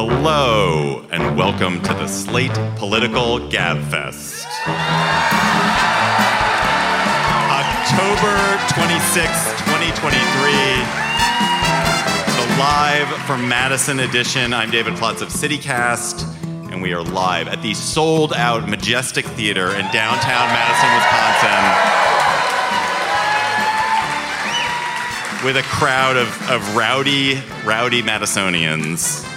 Hello, and welcome to the Slate Political Gabfest. October 26, 2023. The live from Madison edition. I'm David Plotz of CityCast, and we are live at the sold out Majestic Theater in downtown Madison, Wisconsin. With a crowd of, of rowdy, rowdy Madisonians.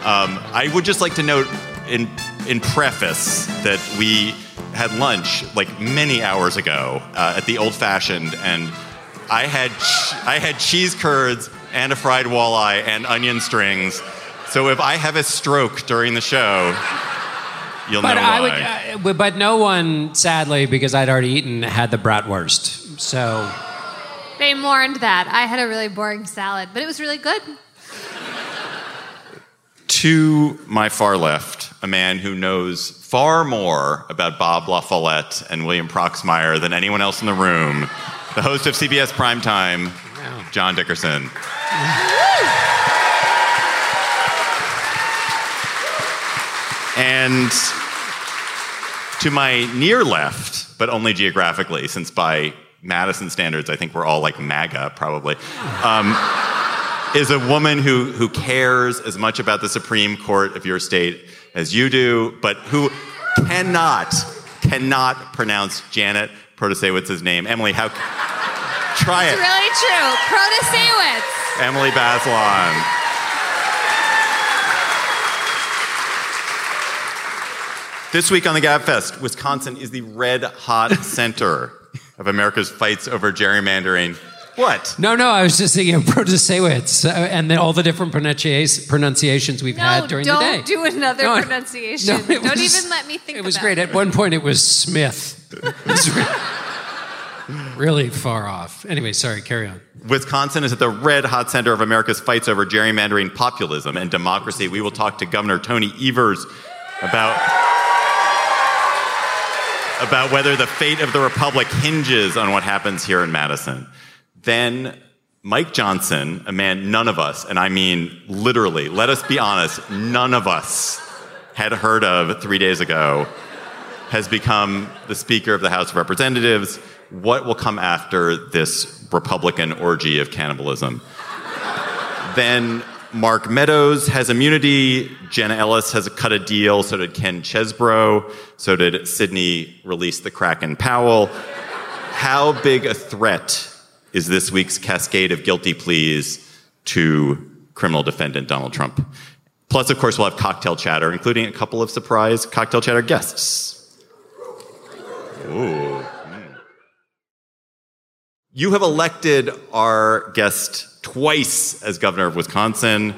Um, I would just like to note in in preface that we had lunch like many hours ago uh, at the Old Fashioned, and I had ch- I had cheese curds and a fried walleye and onion strings. So if I have a stroke during the show, you'll But know I why. would, uh, but no one, sadly, because I'd already eaten, had the bratwurst. So They mourned that. I had a really boring salad, but it was really good. To my far left, a man who knows far more about Bob La Follette and William Proxmire than anyone else in the room, the host of CBS Primetime, John Dickerson. And to my near left, but only geographically, since by Madison standards, I think we're all like MAGA probably, um, is a woman who, who cares as much about the Supreme Court of your state as you do, but who cannot, cannot pronounce Janet Protasiewicz's name. Emily, how? Try it. It's really true. Protasewitz. Emily Bazelon. This week on the GabFest, Wisconsin is the red hot center of America's fights over gerrymandering. What? no, no, I was just thinking of Protasiewicz uh, and then all the different pronuncia- pronunciations we've No, had during the day. Don't do another No, pronunciation. it don't was- even let me think It was about great. it. At one point, it was Smith. It was re- really far off. Anyway, sorry. Carry on. Wisconsin is at the red hot center of America's fights over gerrymandering, populism, and democracy. We will talk to Governor Tony Evers about, about whether the fate of the Republic hinges on what happens here in Madison. Then Mike Johnson, a man none of us, and I mean literally, let us be honest, none of us had heard of three days ago, has become the Speaker of the House of Representatives. What will come after this Republican orgy of cannibalism? then Mark Meadows has immunity. Jenna Ellis has cut a deal. So did Ken Chesebro. So did Sidney release the Kraken Powell. How big a threat is this week's cascade of guilty pleas to criminal defendant Donald Trump? Plus, of course, we'll have cocktail chatter, including a couple of surprise cocktail chatter guests. Ooh. You have elected our guest twice as governor of Wisconsin.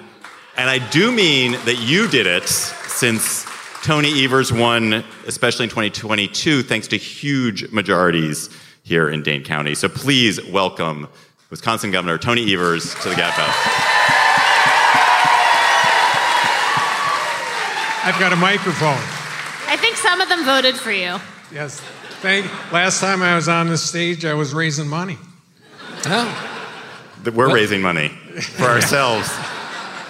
And I do mean that you did it since Tony Evers won, especially in 2022, thanks to huge majorities here in Dane County. So please welcome Wisconsin Governor Tony Evers to the GabFest. I've got a microphone. I think some of them voted for you. Yes. Thank. Last time I was on the stage, I was raising money. Oh, That We're raising money for ourselves.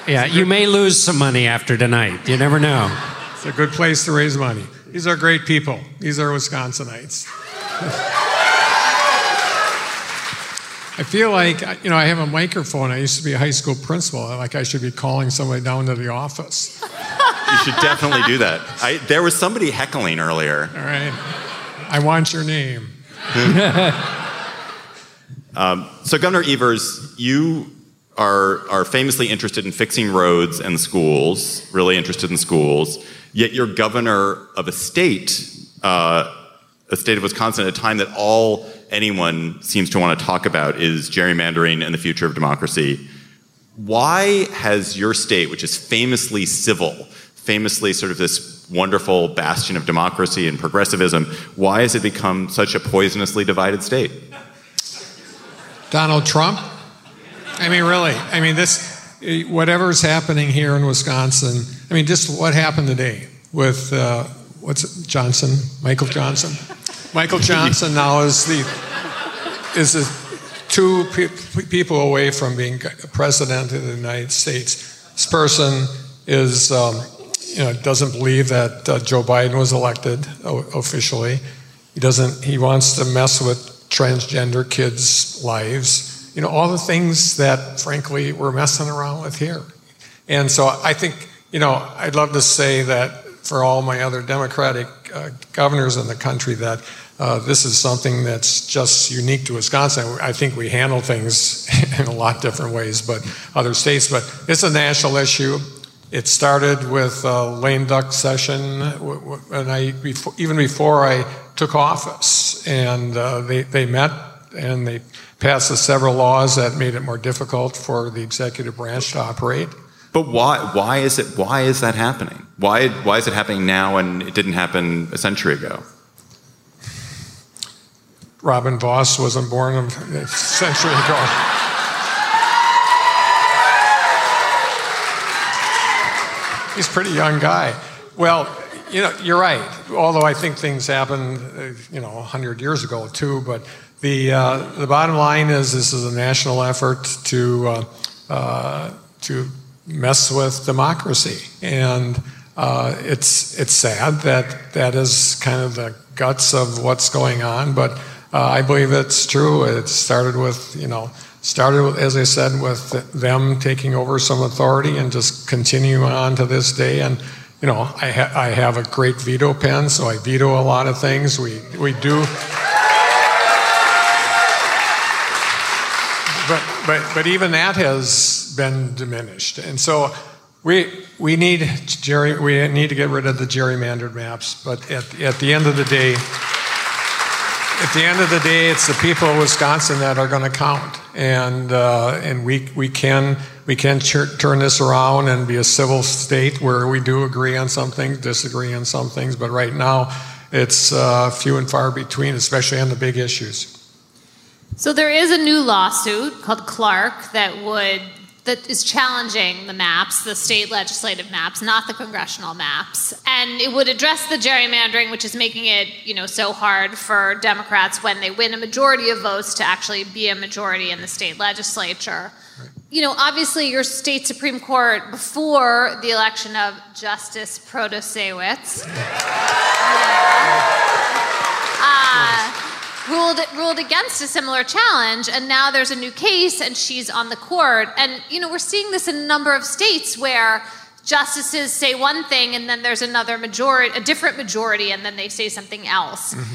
yeah. You may lose some money after tonight. You never know. It's a good place to raise money. These are great people. These are Wisconsinites. I feel like you know I have a microphone. I used to be a high school principal. Like I should be calling somebody down to the office. You should definitely do that. I, there was somebody heckling earlier. All right. I want your name. So, Governor Evers, you are, are famously interested in fixing roads and schools, really interested in schools, yet you're governor of a state, uh, a state of Wisconsin, at a time that all anyone seems to want to talk about is gerrymandering and the future of democracy. Why has your state, which is famously civil, famously sort of this wonderful bastion of democracy and progressivism, why has it become such a poisonously divided state? Donald Trump? I mean, really. I mean, this, whatever's happening here in Wisconsin, I mean, just what happened today with, uh, what's it, Johnson? Michael Johnson? Michael Johnson now is the, is the two pe- people away from being president of the United States. This person is, um, you know, doesn't believe that uh, Joe Biden was elected officially. He doesn't. He wants to mess with transgender kids' lives. You know, all the things that, frankly, we're messing around with here. And so I think, you know, I'd love to say that for all my other Democratic uh, governors in the country that uh, this is something that's just unique to Wisconsin. I think we handle things in a lot different ways, but other states. But it's a national issue. It started with a lame duck session, and I before, even before I took office, and uh, they they met and they passed several laws that made it more difficult for the executive branch to operate. But why why is it why is that happening? Why why is it happening now and it didn't happen a century ago? Robin Vos wasn't born a century ago. He's a pretty young guy. Well, you know, you're right. Although I think things happened, you know, 100 years ago too. But the uh, the bottom line is, this is a national effort to uh, uh, to mess with democracy, and uh, it's it's sad that that is kind of the guts of what's going on. But uh, I believe it's true. It started with, you know, started, with, as I said, with them taking over some authority and just continue on to this day. And, you know, I, ha- I have a great veto pen, so I veto a lot of things. We, we do. But, but, but even that has been diminished. And so we, we, need, Jerry, we need to get rid of the gerrymandered maps. But at, at the end of the day, at the end of the day, it's the people of Wisconsin that are going to count, and uh, and we we can we can turn this around and be a civil state where we do agree on some things, disagree on some things, but right now it's uh, few and far between, especially on the big issues. So there is a new lawsuit called Clark that would that is challenging the maps, the state legislative maps, not the congressional maps. And it would address the gerrymandering, which is making it, you know, so hard for Democrats when they win a majority of votes to actually be a majority in the state legislature. Right. You know, obviously your state Supreme Court before the election of Justice Protasiewicz. Yeah. Ruled ruled against a similar challenge and now there's a new case and she's on the court. And you know we're seeing this in a number of states where justices say one thing and then there's another majority a different majority and then they say something else. Mm-hmm.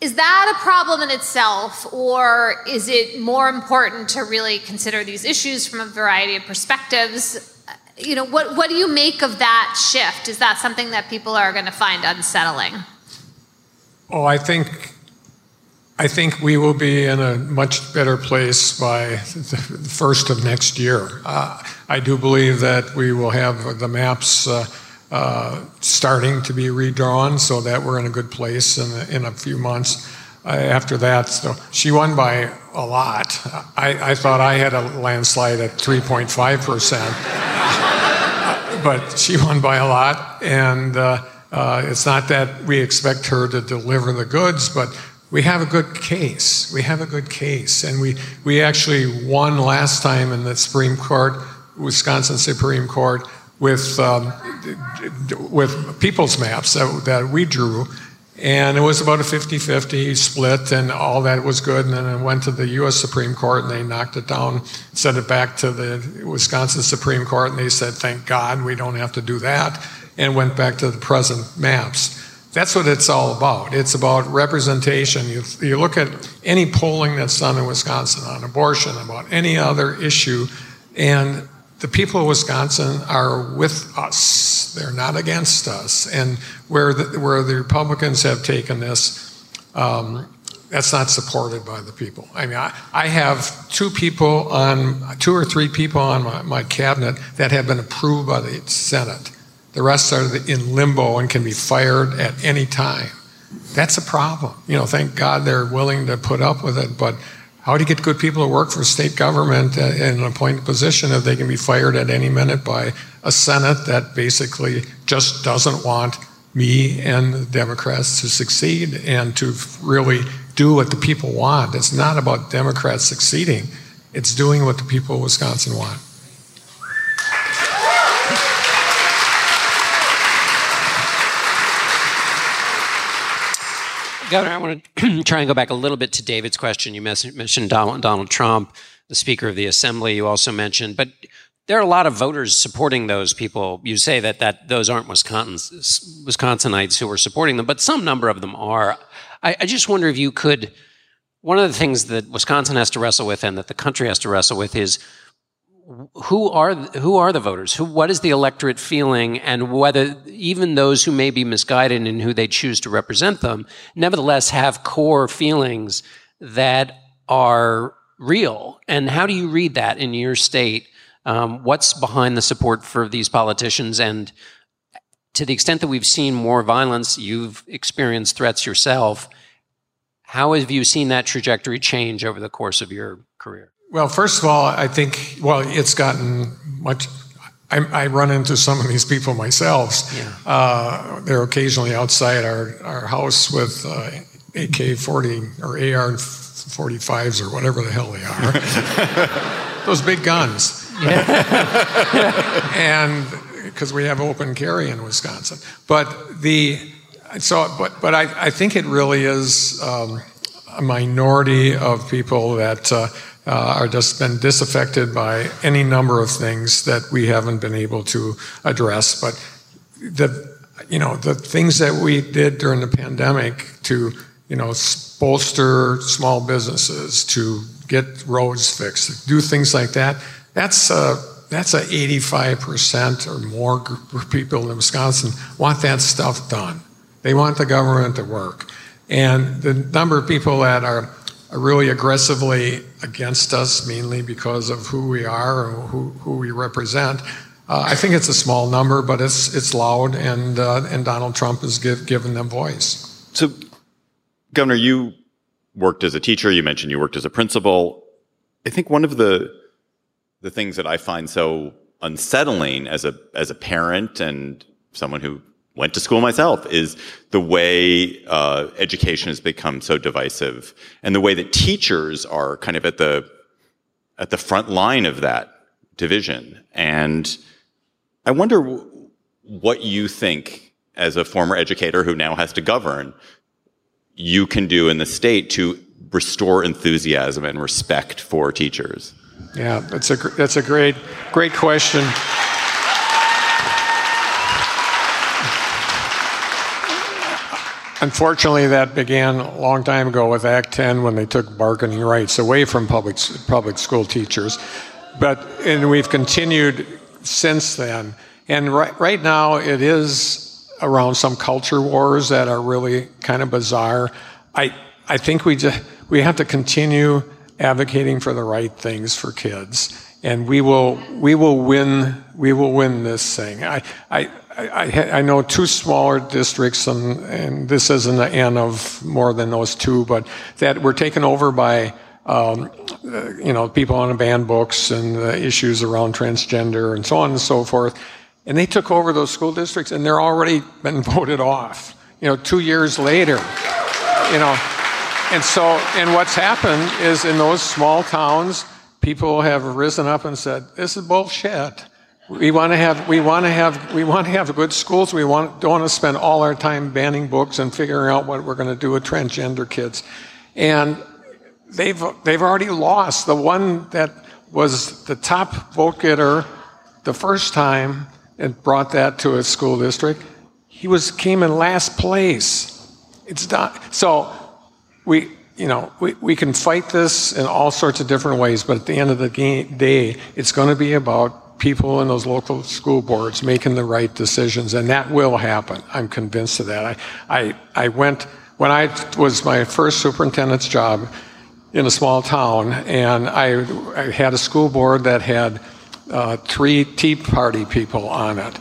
is that a problem in itself or is it more important to really consider these issues from a variety of perspectives? You know what what do you make of that shift? Is that something that people are going to find unsettling? Oh i think I think we will be in a much better place by the first of next year. Uh, I do believe that we will have the maps uh, uh, starting to be redrawn so that we're in a good place in, in a few months. Uh, after that, so she won by a lot. I, I thought I had a landslide at 3.5%, but she won by a lot. And uh, uh, it's not that we expect her to deliver the goods, but we have a good case. We have a good case. And we, we actually won last time in the Supreme Court, Wisconsin Supreme Court, with, um, with people's maps that, that we drew. And it was about a 50 50 split, and all that was good. And then it went to the U.S. Supreme Court, and they knocked it down, sent it back to the Wisconsin Supreme Court, and they said, Thank God we don't have to do that, and went back to the present maps. That's what it's all about. It's about representation. You, you look at any polling that's done in Wisconsin on abortion, about any other issue, and the people of Wisconsin are with us. They're not against us. And where the, where the Republicans have taken this, um, that's not supported by the people. I mean, I, I, have two people on, two or three people on my, my cabinet that have been approved by the Senate. The rest are in limbo and can be fired at any time. That's a problem. You know, thank God they're willing to put up with it, but how do you get good people to work for state government uh, in an appointed position if they can be fired at any minute by a Senate that basically just doesn't want me and the Democrats to succeed and to really do what the people want? It's not about Democrats succeeding, it's doing what the people of Wisconsin want. Governor, I want to try and go back a little bit to David's question. You mentioned Donald, Trump, the Speaker of the Assembly. You also mentioned, but there are a lot of voters supporting those people. You say that, that those aren't Wisconsinites who are supporting them, but some number of them are. I, I just wonder if you could. One of the things that Wisconsin has to wrestle with and that the country has to wrestle with is who are who are the voters? Who what is the electorate feeling, and whether even those who may be misguided in who they choose to represent them, nevertheless have core feelings that are real. And how do you read that in your state? Um, what's behind the support for these politicians? And to the extent that we've seen more violence, you've experienced threats yourself. How have you seen that trajectory change over the course of your career? Well, first of all, I think, well, it's gotten much. I, I run into some of these people myself. Yeah. Uh, they're occasionally outside our, our house with uh, AK 40 or AR 45s or whatever the hell they are. Those big guns. Yeah. and because we have open carry in Wisconsin. But the so but but I, I think it really is um, a minority of people that uh, uh, Uh, are just been disaffected by any number of things that we haven't been able to address. But the you know the things that we did during the pandemic to you know bolster small businesses, to get roads fixed, do things like that that's a, that's a 85% or more group of people in Wisconsin want that stuff done. They want the government to work. And the number of people that are really aggressively against us, mainly because of who we are and who, who we represent, uh, I think it's a small number, but it's, it's loud, and, uh, and Donald Trump has give, given them voice. So, Governor, you worked as a teacher, you mentioned you worked as a principal. I think one of the the things that I find so unsettling as a as a parent and someone who went to school myself is the way uh, education has become so divisive and the way that teachers are kind of at the at the front line of that division and i wonder what you think as a former educator who now has to govern you can do in the state to restore enthusiasm and respect for teachers yeah, that's a that's a great great question. Unfortunately, that began a long time ago with Act 10 when they took bargaining rights away from public public school teachers. But and we've continued since then. And right, right now it is around some culture wars that are really kind of bizarre. I I think we just we have to continue advocating for the right things for kids. And we will, we will win, we will win this thing. I, I, I, I know two smaller districts, and, and this isn't the end of more than those two, but that were taken over by um, you know, people on the banned books and the issues around transgender and so on and so forth. And they took over those school districts, and they're already been voted off. You know, two years later, you know, and so, and what's happened is in those small towns, people have risen up and said, "This is bullshit. We want to have, we want to have, we want to have good schools. We want, don't want to spend all our time banning books and figuring out what we're going to do with transgender kids." And they've they've already lost. The one that was the top vote getter the first time and brought that to a school district, he was came in last place. It's not So we, you know, we, we can fight this in all sorts of different ways, but at the end of the day, it's going to be about people in those local school boards making the right decisions, and that will happen. I'm convinced of that. I, I, I went, when I was my first superintendent's job in a small town, and I, I had a school board that had uh, three Tea Party people on it,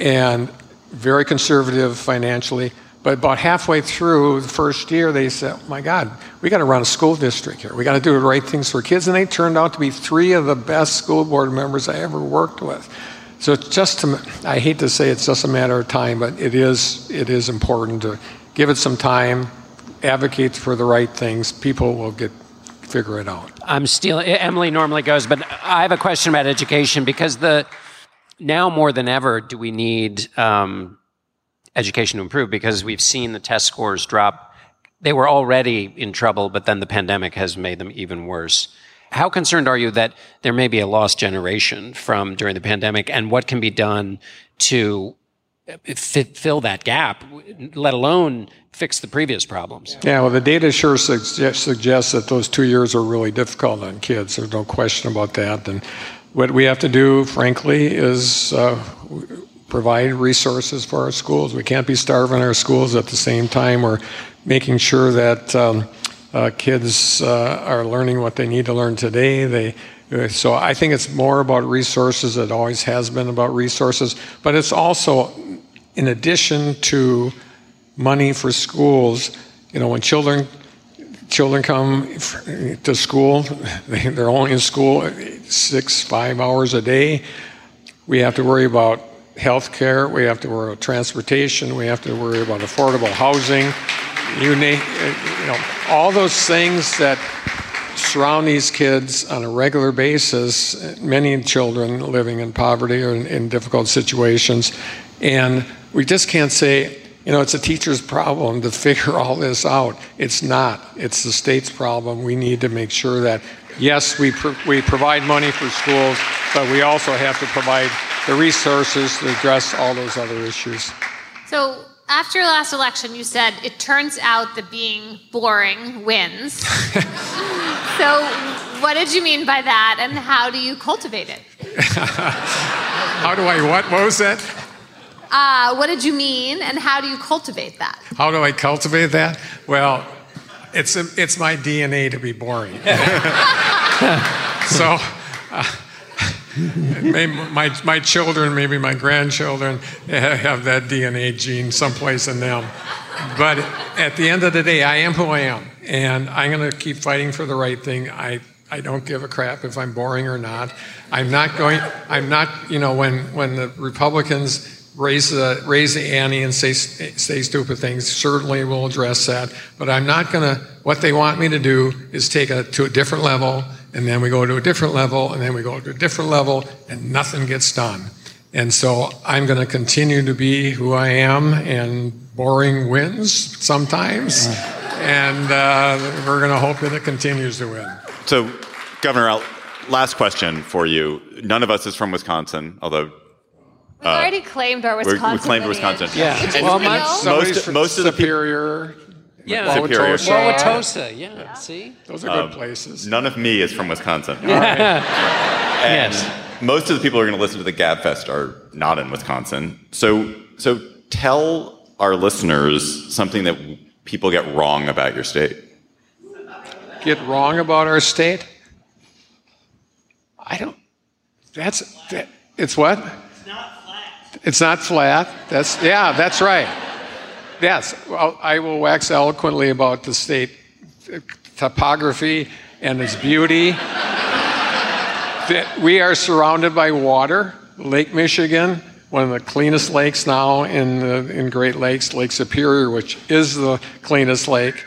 and very conservative financially but about halfway through the first year, they said, oh my God, we got to run a school district here. We got to do the right things for kids. And they turned out to be three of the best school board members I ever worked with. So it's just, I hate to say it's just a matter of time, but it is, it is important to give it some time, advocate for the right things. People will get figure it out. I'm still Emily normally goes, but I have a question about education because the now more than ever do we need um, education to improve because we've seen the test scores drop they were already in trouble, but then the pandemic has made them even worse. How concerned are you that there may be a lost generation from during the pandemic, and what can be done to fill that gap, let alone fix the previous problems? Yeah, well, the data sure suggest, suggests that those two years are really difficult on kids. There's no question about that. And what we have to do, frankly, is uh, provide resources for our schools. We can't be starving our schools at the same time. We're making sure that um, uh, kids uh, are learning what they need to learn today. They uh, so I think it's more about resources. It always has been about resources, but it's also, in addition to money for schools. You know, when children children come to school, they're only in school six, five hours a day. We have to worry about health care. We have to worry about transportation. We have to worry about affordable housing. You, you know, all those things that surround these kids on a regular basis, many children living in poverty or in, in difficult situations. And we just can't say, you know, it's a teacher's problem to figure all this out. It's not. It's the state's problem. We need to make sure that, yes, we, pro- we provide money for schools, but we also have to provide the resources to address all those other issues. So, after last election, you said it turns out that being boring wins. so, what did you mean by that, and how do you cultivate it? how do I what? What was that? Uh, what did you mean, and how do you cultivate that? How do I cultivate that? Well, it's, a, it's my DNA to be boring. so, uh, my, my children, maybe my grandchildren, have that DNA gene someplace in them. But at the end of the day, I am who I am, and I'm going to keep fighting for the right thing. I, I don't give a crap if I'm boring or not. I'm not going, I'm not, you know, when, when the Republicans raise the, raise the ante and say, say stupid things. Certainly we'll address that. But I'm not going to, what they want me to do is take it to a different level, and then we go to a different level, and then we go to a different level, and nothing gets done. And so I'm going to continue to be who I am, and boring wins sometimes. And uh, we're going to hope that it continues to win. So, Governor, I'll, last question for you. None of us is from Wisconsin, although We've uh, already claimed our Wisconsin. We claimed Wisconsin. Yeah. And well, most, most of the Superior. Yeah, Superior. Wauwatosa. Yeah. yeah. See, those are good um, places. None of me is from Wisconsin. Yeah. and yes. most of the people who are going to listen to the Gabfest are not in Wisconsin. So, so tell our listeners something that people get wrong about your state. Get wrong about our state? I don't. That's that. It's what? It's not flat. That's yeah, that's right. Yes, I will wax eloquently about the state uh, topography and its beauty. we are surrounded by water. Lake Michigan, one of the cleanest lakes now in the, in Great Lakes, Lake Superior, which is the cleanest lake.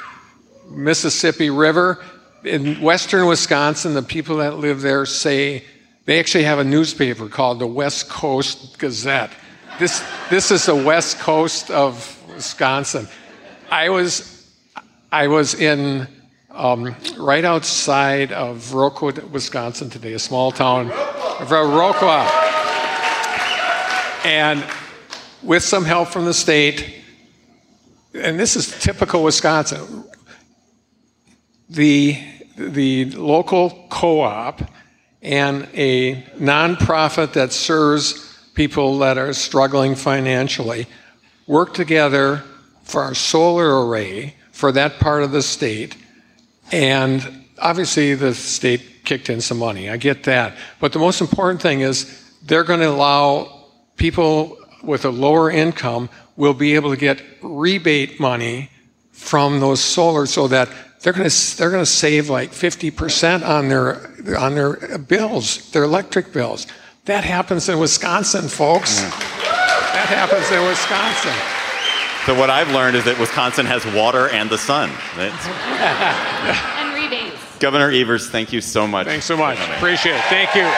Mississippi River. In western Wisconsin, the people that live there say they actually have a newspaper called the West Coast Gazette. This, this is the west coast of Wisconsin. I was, I was in um, right outside of Viroqua, Wisconsin today, a small town, Viroqua. And with some help from the state, and this is typical Wisconsin, the, the local co op and a nonprofit that serves people that are struggling financially work together for our solar array for that part of the state. And obviously, the state kicked in some money. I get that. But the most important thing is they're going to allow people with a lower income will be able to get rebate money from those solar so that they're going to they're going to save like 50% on their on their bills, their electric bills. That happens in Wisconsin, folks. Yeah. That happens in Wisconsin. So what I've learned is that Wisconsin has water and the sun. and rebates. Governor Evers, thank you so much. Thanks so much. Appreciate it. Thank you.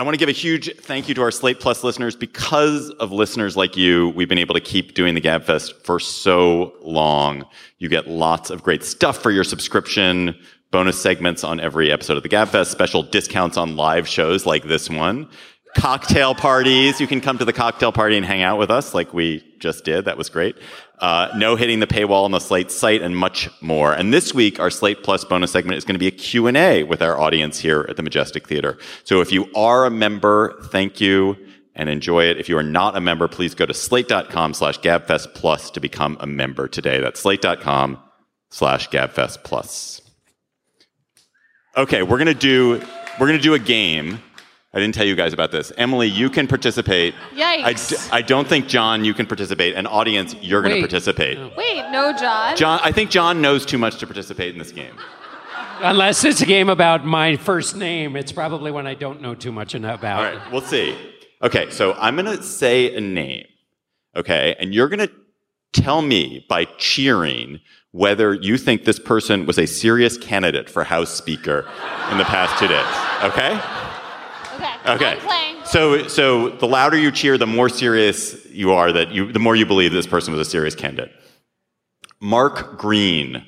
I want to give a huge thank you to our Slate Plus listeners. Because of listeners like you, we've been able to keep doing the GabFest for so long. You get lots of great stuff for your subscription, bonus segments on every episode of the GabFest, special discounts on live shows like this one, cocktail parties. You can come to the cocktail party and hang out with us like we just did. That was great. Uh, no hitting the paywall on the Slate site and much more. And this week, our Slate Plus bonus segment is going to be a Q&A with our audience here at the Majestic Theater. So if you are a member, thank you and enjoy it. If you are not a member, please go to slate.com slash gabfest plus to become a member today. That's slate.com slash gabfest plus. Okay, we're going to do, we're going to do a game. I didn't tell you guys about this. Emily, you can participate. I, Yikes. d- I don't think John, you can participate. And audience, you're going to participate. Wait, no, John. John, I think John knows too much to participate in this game. Unless it's a game about my first name, it's probably one I don't know too much about. All right, we'll see. Okay, so I'm going to say a name. Okay, and you're going to tell me by cheering whether you think this person was a serious candidate for House Speaker in the past two days. Okay? Okay. Okay. I'm playing. So, so the louder you cheer, the more serious you are that you, the more you believe this person was a serious candidate. Mark Green.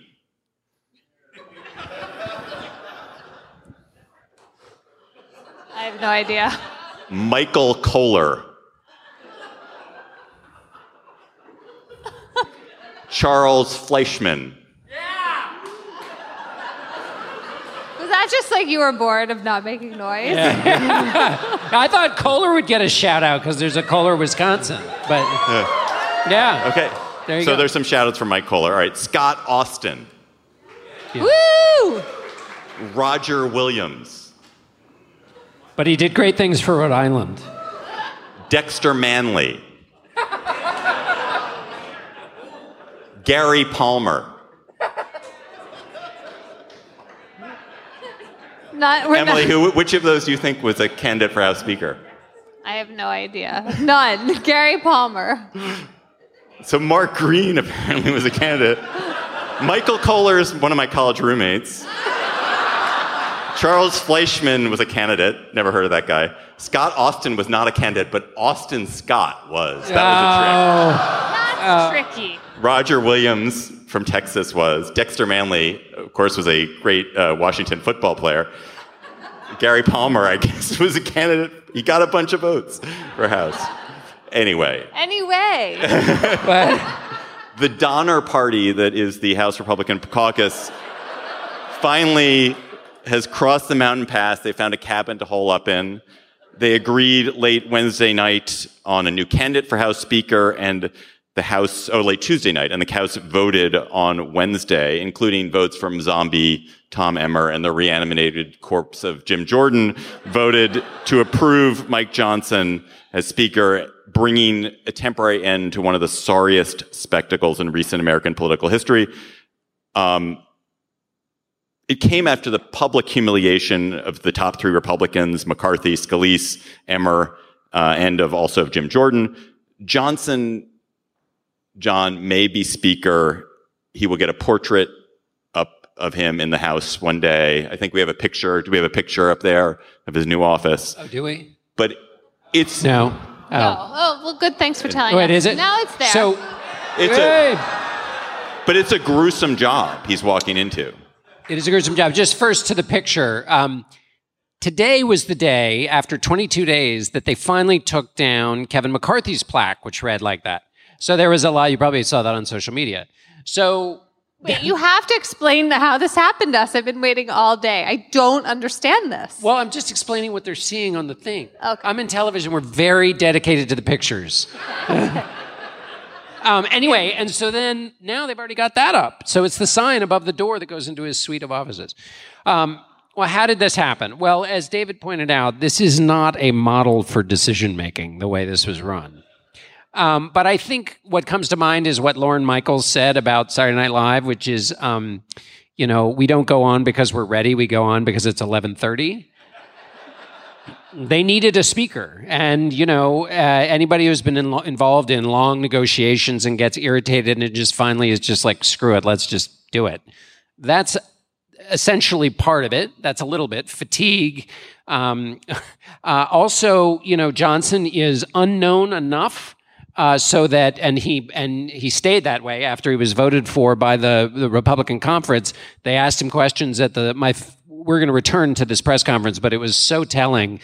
I have no idea. Michael Kohler. Charles Fleischmann. That just like you were bored of not making noise? I thought Kohler would get a shout out because there's a Kohler, Wisconsin. But yeah. Okay. There you so go. there's some shout outs from Mike Kohler. All right. Scott Austin. Woo! Roger Williams. But he did great things for Rhode Island. Dexter Manley. Gary Palmer. Not, we're Emily, not, who, which of those do you think was a candidate for House Speaker? I have no idea. None. Gary Palmer. So Mark Green apparently was a candidate. Michael Kohler is one of my college roommates. Charles Fleischmann was a candidate. Never heard of that guy. Scott Austin was not a candidate, but Austin Scott was. That was a trick. That's tricky. Roger Williams from Texas was. Dexter Manley, of course, was a great uh, Washington football player. Gary Palmer, I guess, was a candidate. He got a bunch of votes for House. Anyway, Anyway, But the Donner Party, that is the House Republican caucus, finally has crossed the mountain pass. They found a cabin to hole up in. They agreed late Wednesday night on a new candidate for House Speaker, and the House, oh, late Tuesday night, and the House voted on Wednesday, including votes from zombie Tom Emmer and the reanimated corpse of Jim Jordan, voted to approve Mike Johnson as Speaker, bringing a temporary end to one of the sorriest spectacles in recent American political history. Um, it came after the public humiliation of the top three Republicans, McCarthy, Scalise, Emmer, uh, and of also of Jim Jordan. Johnson, John may be speaker. He will get a portrait up of him in the House one day. I think we have a picture. Do we have a picture up there of his new office? oh, do we? But it's No. oh. Oh. oh, well, good. Thanks for telling Wait, us. is it? Now it's there. So, it's a but it's a gruesome job he's walking into. it is a gruesome job. Just first to the picture. Um, today was the day after 22 days that they finally took down Kevin McCarthy's plaque, which read like that. So there was a lot. You probably saw that on social media. So Wait, you have to explain the, how this happened to us. I've been waiting all day. I don't understand this. Well, I'm just explaining what they're seeing on the thing. Okay. I'm in television. We're very dedicated to the pictures. um, anyway, and so then now they've already got that up. So it's the sign above the door that goes into his suite of offices. Um, well, how did this happen? Well, as David pointed out, this is not a model for decision making the way this was run. Um, but I think what comes to mind is what Lorne Michaels said about Saturday Night Live, which is, um, you know, we don't go on because we're ready. We go on because it's eleven thirty. They needed a speaker, and you know, uh, anybody who's been in, involved in long negotiations and gets irritated and just finally is just like, screw it, let's just do it. That's essentially part of it. That's a little bit fatigue. Um, uh, also, you know, Johnson is unknown enough uh, so that and he and he stayed that way after he was voted for by the, the Republican conference. They asked him questions at the my. We're going to return to this press conference, but it was so telling.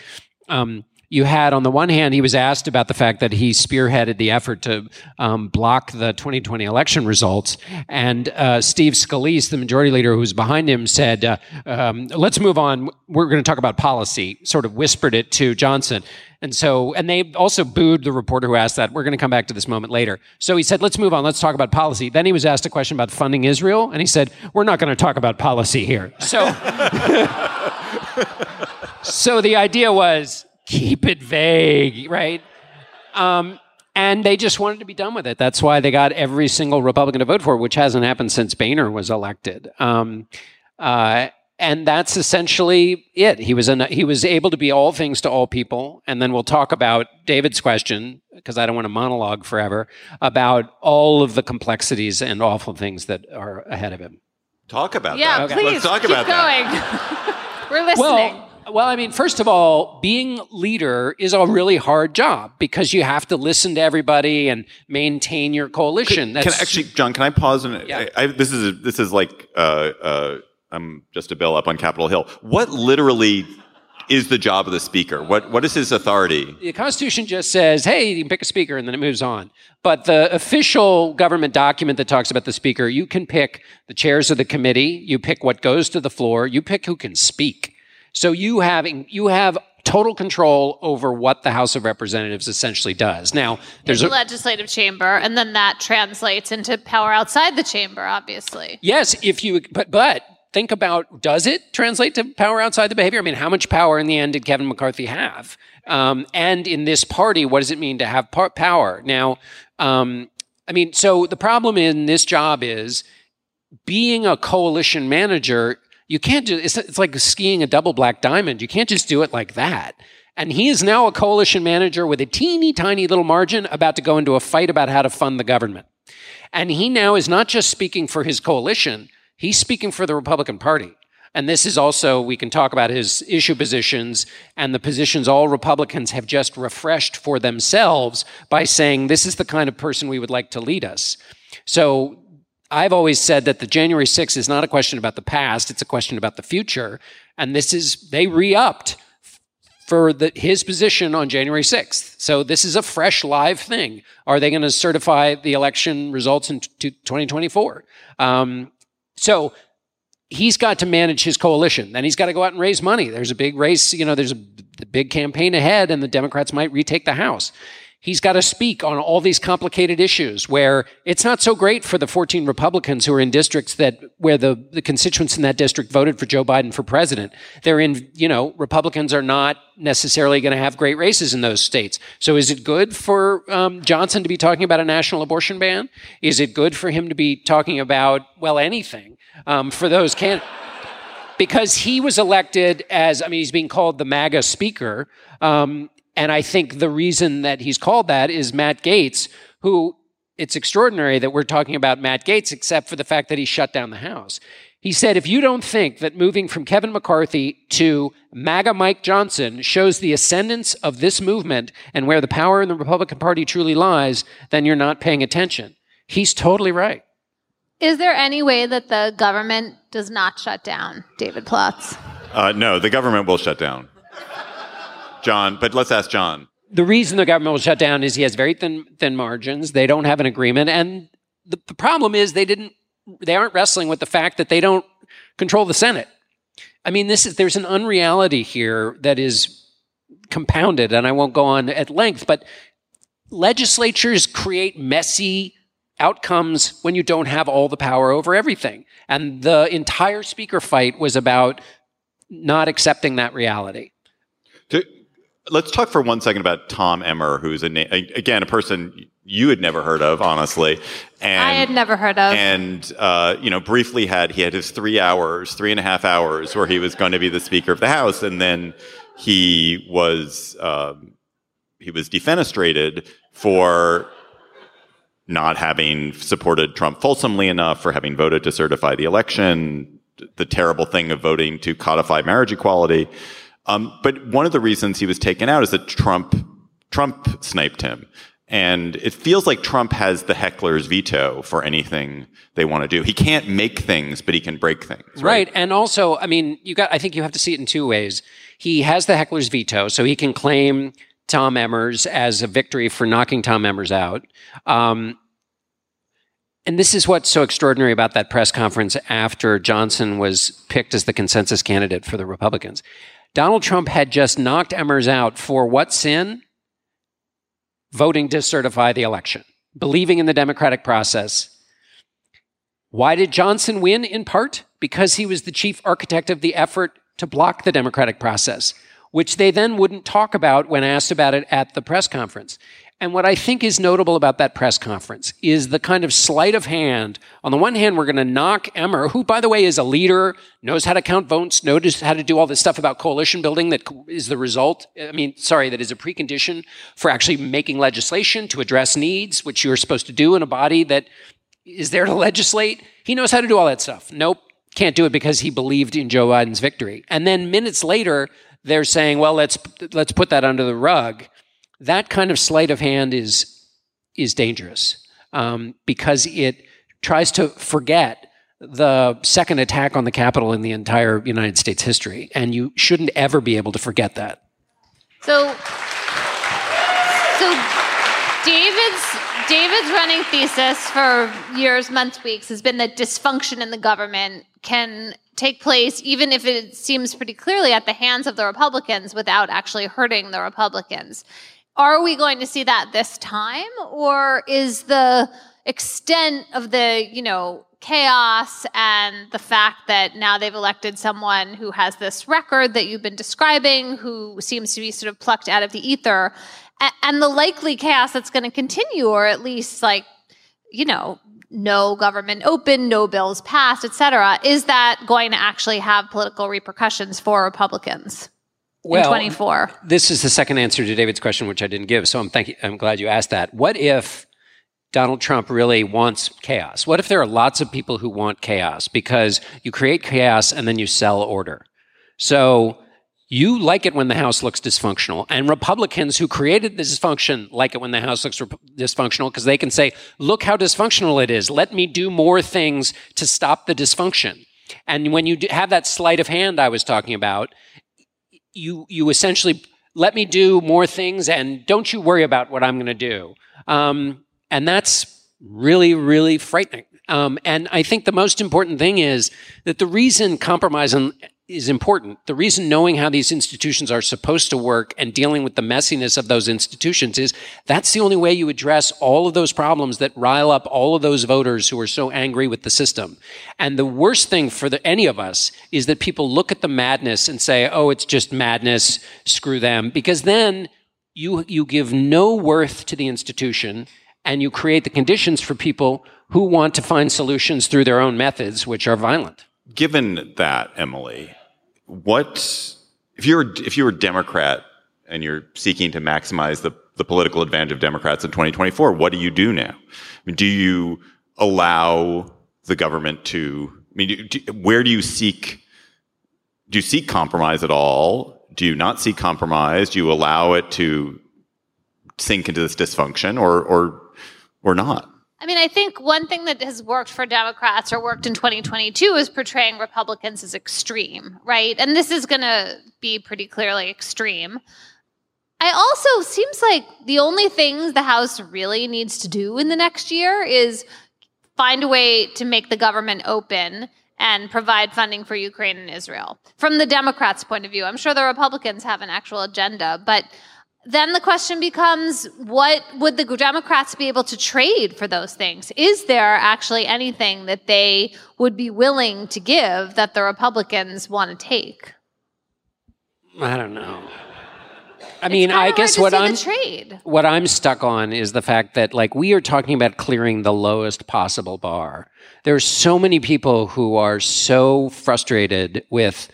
Um, you had on the one hand he was asked about the fact that he spearheaded the effort to um, block the 2020 election results and uh, steve scalise the majority leader who was behind him said uh, um, let's move on we're going to talk about policy sort of whispered it to johnson and so, and they also booed the reporter who asked that. We're going to come back to this moment later. So he said, let's move on. Let's talk about policy. Then he was asked a question about funding Israel, and he said, we're not going to talk about policy here. So, so the idea was keep it vague, right? Um, and they just wanted to be done with it. That's why they got every single Republican to vote for, which hasn't happened since Boehner was elected. Um, uh, and that's essentially it. He was an, he was able to be all things to all people, and then we'll talk about David's question because I don't want to monologue forever about all of the complexities and awful things that are ahead of him. Talk about yeah, that. please Let's talk keep about going. that. We're listening. Well, well, I mean, first of all, being leader is a really hard job because you have to listen to everybody and maintain your coalition. Can, can actually, John, can I pause? And Yeah. I, I, this is this is like uh, uh, I'm just a bill up on Capitol Hill. What literally is the job of the speaker? What what is his authority? the Constitution just says, hey, you can pick a speaker and then it moves on. But the official government document that talks about the speaker, you can pick the chairs of the committee, you pick what goes to the floor, you pick who can speak. So you having you have total control over what the House of Representatives essentially does. Now, there's the a legislative chamber, and then that translates into power outside the chamber, obviously. Yes, if you but but think about does it translate to power outside the behavior? I mean, how much power in the end did Kevin McCarthy have? Um, and in this party, what does it mean to have par- power? Now, um, I mean, so the problem in this job is being a coalition manager. You can't do it's, it's like skiing a double black diamond. You can't just do it like that. And he is now a coalition manager with a teeny tiny little margin about to go into a fight about how to fund the government. And he now is not just speaking for his coalition, he's speaking for the Republican Party. And this is also, we can talk about his issue positions and the positions all Republicans have just refreshed for themselves by saying, this is the kind of person we would like to lead us. So I've always said that the January 6th is not a question about the past, it's a question about the future. And this is, they re upped for the, his position on January 6th. So this is a fresh live thing. Are they going to certify the election results in t- 2024? Um, so he's got to manage his coalition. Then he's got to go out and raise money. There's a big race, you know, there's a big campaign ahead, and the Democrats might retake the House. He's got to speak on all these complicated issues where it's not so great for the 14 Republicans who are in districts that where the, the constituents in that district voted for Joe Biden for president. They're in, you know, Republicans are not necessarily going to have great races in those states. So is it good for um, Johnson to be talking about a national abortion ban? Is it good for him to be talking about, well, anything um, for those can because he was elected as, I mean, he's being called the MAGA speaker. Um, and I think the reason that he's called that is Matt Gaetz, who it's extraordinary that we're talking about Matt Gaetz, except for the fact that he shut down the House. He said, if you don't think that moving from Kevin McCarthy to MAGA Mike Johnson shows the ascendance of this movement and where the power in the Republican Party truly lies, then you're not paying attention. He's totally right. Is there any way that the government does not shut down David Plotz? Uh, no, the government will shut down. John, but let's ask John. the reason the government will shut down is he has very thin thin margins. They don't have an agreement, and the, the problem is they didn't. They aren't wrestling with the fact that they don't control the Senate. I mean, this is there's an unreality here that is compounded, and I won't go on at length. But legislatures create messy outcomes when you don't have all the power over everything, and the entire speaker fight was about not accepting that reality. Let's talk for one second about Tom Emmer, who's a na- again a person you had never heard of, honestly. And, I had never heard of. And uh, you know, briefly had he had his three hours, three and a half hours, where he was going to be the Speaker of the House, and then he was um, he was defenestrated for not having supported Trump fulsomely enough, for having voted to certify the election, the terrible thing of voting to codify marriage equality. Um, but one of the reasons he was taken out is that Trump Trump sniped him. And it feels like Trump has the heckler's veto for anything they want to do. He can't make things, but he can break things. Right. right. And also, I mean, you got I think you have to see it in two ways. He has the heckler's veto, so he can claim Tom Emmers as a victory for knocking Tom Emmers out. Um, and this is what's so extraordinary about that press conference after Johnson was picked as the consensus candidate for the Republicans. Donald Trump had just knocked Emmers out for what sin? voting to certify the election, believing in the democratic process. Why did Johnson win? In part because he was the chief architect of the effort to block the democratic process, which they then wouldn't talk about when asked about it at the press conference. And what I think is notable about that press conference is the kind of sleight of hand. On the one hand, we're going to knock Emmer, who, by the way, is a leader, knows how to count votes, knows how to do all this stuff about coalition building that is the result. I mean, sorry, that is a precondition for actually making legislation to address needs, which you're supposed to do in a body that is there to legislate. He knows how to do all that stuff. Nope, can't do it because he believed in Joe Biden's victory. And then minutes later, they're saying, well, let's, let's put that under the rug that kind of sleight of hand is is dangerous um, because it tries to forget the second attack on the Capitol in the entire United States history, and you shouldn't ever be able to forget that. So, so David's David's running thesis for years, months, weeks has been that dysfunction in the government can take place, even if it seems pretty clearly at the hands of the Republicans, without actually hurting the Republicans. Are we going to see that this time? Or is the extent of the, you know, chaos and the fact that now they've elected someone who has this record that you've been describing, who seems to be sort of plucked out of the ether, and the likely chaos that's going to continue, or at least like, you know, no government open, no bills passed, et cetera, is that going to actually have political repercussions for Republicans? Well, in 24? This is the second answer to David's question, which I didn't give. So I'm, thank you, I'm glad you asked that. What if Donald Trump really wants chaos? What if there are lots of people who want chaos because you create chaos and then you sell order? So you like it when the House looks dysfunctional, and Republicans who created the dysfunction like it when the House looks rep- dysfunctional because they can say, look how dysfunctional it is. Let me do more things to stop the dysfunction. And when you have that sleight of hand I was talking about, you you essentially let me do more things and don't you worry about what I'm going to do. Um, and that's really, really frightening. Um, and I think the most important thing is that the reason compromise is important. The reason knowing how these institutions are supposed to work and dealing with the messiness of those institutions is that's the only way you address all of those problems that rile up all of those voters who are so angry with the system. And the worst thing for the, any of us is that people look at the madness and say, oh, it's just madness, screw them, because then you, you give no worth to the institution and you create the conditions for people who want to find solutions through their own methods, which are violent. Given that, Emily, what if you're if you're a Democrat and you're seeking to maximize the the political advantage of Democrats in 2024, what do you do now? I mean, do you allow the government to? I mean, do, where do you seek? Do you seek compromise at all? Do you not seek compromise? Do you allow it to sink into this dysfunction, or or or not? I mean, I think one thing that has worked for Democrats or worked in 2022 is portraying Republicans as extreme, right? And this is going to be pretty clearly extreme. I also seems like the only things the House really needs to do in the next year is find a way to make the government open and provide funding for Ukraine and Israel. From the Democrats' point of view, I'm sure the Republicans have an actual agenda, but then the question becomes what would the Democrats be able to trade for those things? Is there actually anything that they would be willing to give that the Republicans want to take? I don't know. I mean, I guess what I'm what I'm stuck on is the fact that like we are talking about clearing the lowest possible bar. There's so many people who are so frustrated with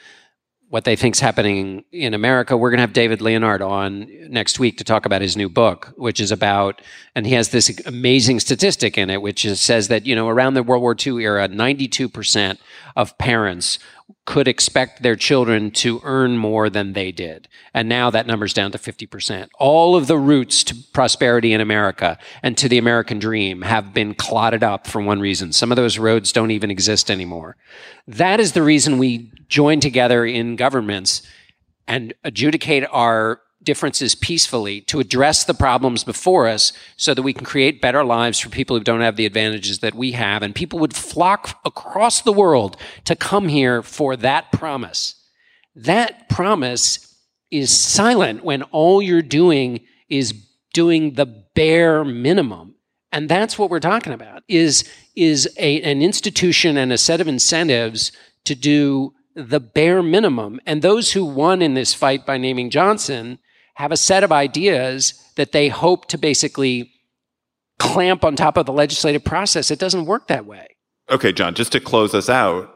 what they think's happening in America. We're going to have David Leonhardt on next week to talk about his new book, which is about, and he has this amazing statistic in it, which is, says that you know around the World War II era, ninety two percent of parents could expect their children to earn more than they did. And now that number's down to 50%. All of the routes to prosperity in America and to the American dream have been clotted up for one reason. Some of those roads don't even exist anymore. That is the reason we join together in governments and adjudicate our differences peacefully to address the problems before us so that we can create better lives for people who don't have the advantages that we have. And people would flock across the world to come here for that promise. That promise is silent when all you're doing is doing the bare minimum. And that's what we're talking about is, is a, an institution and a set of incentives to do the bare minimum. And those who won in this fight by naming Johnson have a set of ideas that they hope to basically clamp on top of the legislative process. It doesn't work that way. Okay, John, just to close us out,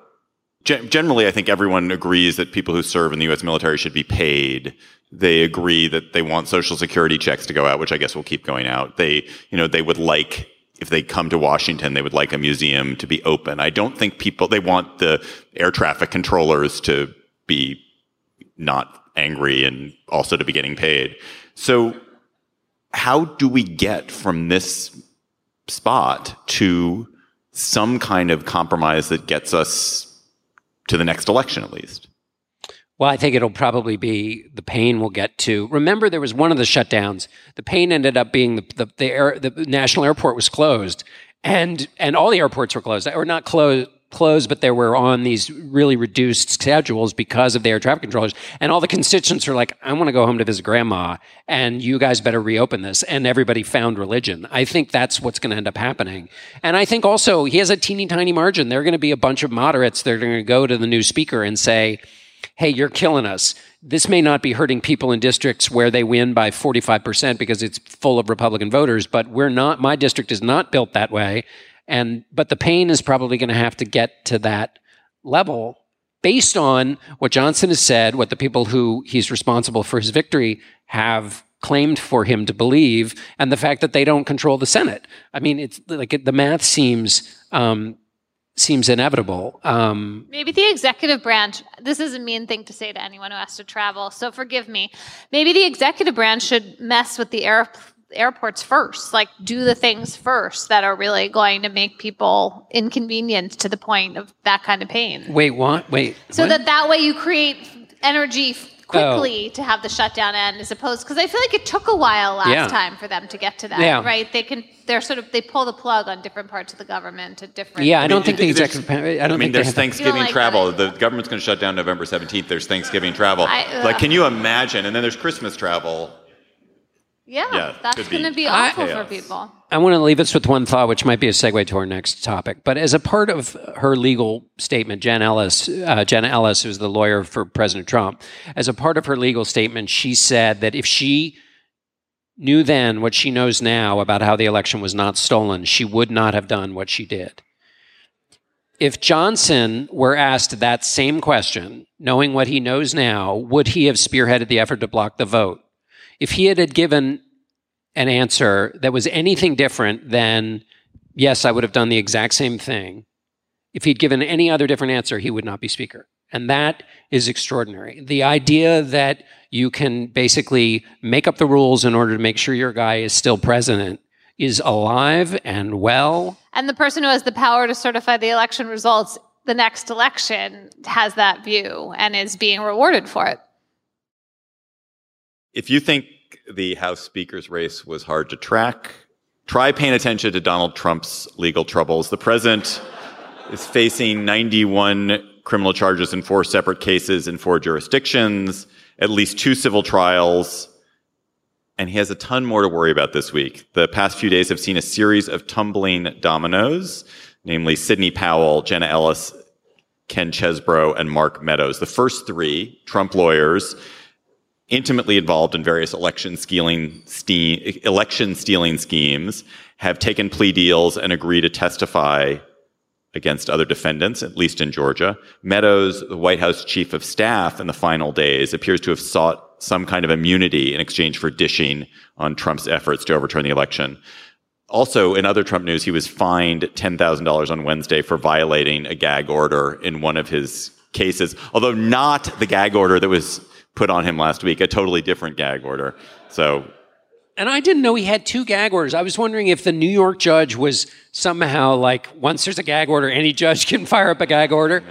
generally, I think everyone agrees that people who serve in the U.S. military should be paid. They agree that they want social security checks to go out, which I guess will keep going out. They, you know, they would like, if they come to Washington, they would like a museum to be open. I don't think people, they want the air traffic controllers to be not angry and also to be getting paid. So how do we get from this spot to some kind of compromise that gets us to the next election at least? Well, I think it'll probably be the pain we'll get to. Remember, there was one of the shutdowns. The pain ended up being the the, the, air, the national airport was closed, and and all the airports were closed, or not closed closed, but they were on these really reduced schedules because of the air traffic controllers. And all the constituents are like, I want to go home to visit grandma, and you guys better reopen this. And everybody found religion. I think that's what's going to end up happening. And I think also he has a teeny tiny margin. There are going to be a bunch of moderates that are going to go to the new speaker and say, Hey, you're killing us. This may not be hurting people in districts where they win by 45% because it's full of Republican voters, but we're not, my district is not built that way. And but the pain is probably going to have to get to that level based on what Johnson has said, what the people who he's responsible for his victory have claimed for him to believe, and the fact that they don't control the Senate. I mean, it's like the math seems um, seems inevitable. Um, Maybe the executive branch. This is a mean thing to say to anyone who has to travel, so forgive me. Maybe the executive branch should mess with the air airports first like do the things first that are really going to make people inconvenienced to the point of that kind of pain. Wait what? Wait so what? that that way you create energy oh. quickly oh. to have the shutdown end as opposed because i feel like it took a while last yeah. time for them to get to that yeah. right? They can they're sort of they pull the plug on different parts of the government at different yeah i don't I mean, think the executive i don't I mean there's thanksgiving like travel. the government's going to shut down november 17th there's thanksgiving travel. I, like can you imagine? And then there's christmas travel yeah, yeah that's going to be awful for people. I want to leave us with one thought, which might be a segue to our next topic. But as a part of her legal statement, Jen Ellis, uh, Jenna Ellis, who's the lawyer for President Trump, as a part of her legal statement, she said that if she knew then what she knows now about how the election was not stolen, she would not have done what she did. If Johnson were asked that same question, knowing what he knows now, would he have spearheaded the effort to block the vote? If he had given an answer that was anything different than, yes, I would have done the exact same thing, if he'd given any other different answer, he would not be speaker. And that is extraordinary. The idea that you can basically make up the rules in order to make sure your guy is still president is alive and well. And the person who has the power to certify the election results the next election has that view and is being rewarded for it. If you think the House Speaker's race was hard to track, try paying attention to Donald Trump's legal troubles. The president is facing 91 criminal charges in four separate cases in four jurisdictions, at least two civil trials, and he has a ton more to worry about this week. The past few days have seen a series of tumbling dominoes, namely Sidney Powell, Jenna Ellis, Ken Chesebro, and Mark Meadows. The first three, Trump lawyers, intimately involved in various election stealing, ste- election stealing schemes, have taken plea deals and agree to testify against other defendants, at least in Georgia. Meadows, the White House chief of staff in the final days, appears to have sought some kind of immunity in exchange for dishing on Trump's efforts to overturn the election. Also, in other Trump news, he was fined $10,000 on Wednesday for violating a gag order in one of his cases, although not the gag order that was put on him last week, a totally different gag order. So and I didn't know he had two gag orders. I was wondering if the New York judge was somehow like once there's a gag order, any judge can fire up a gag order.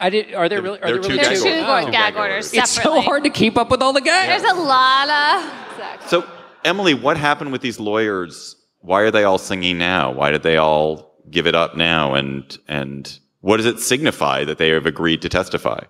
I did. Are there really? Are there there are really two There are gag two orders. gag, Oh. Gag orders orders. It's separately. so hard to keep up with all the gags. There's a lot of. So, Emily, what happened with these lawyers? Why are they all singing now? Why did they all give it up now? And and what does it signify that they have agreed to testify?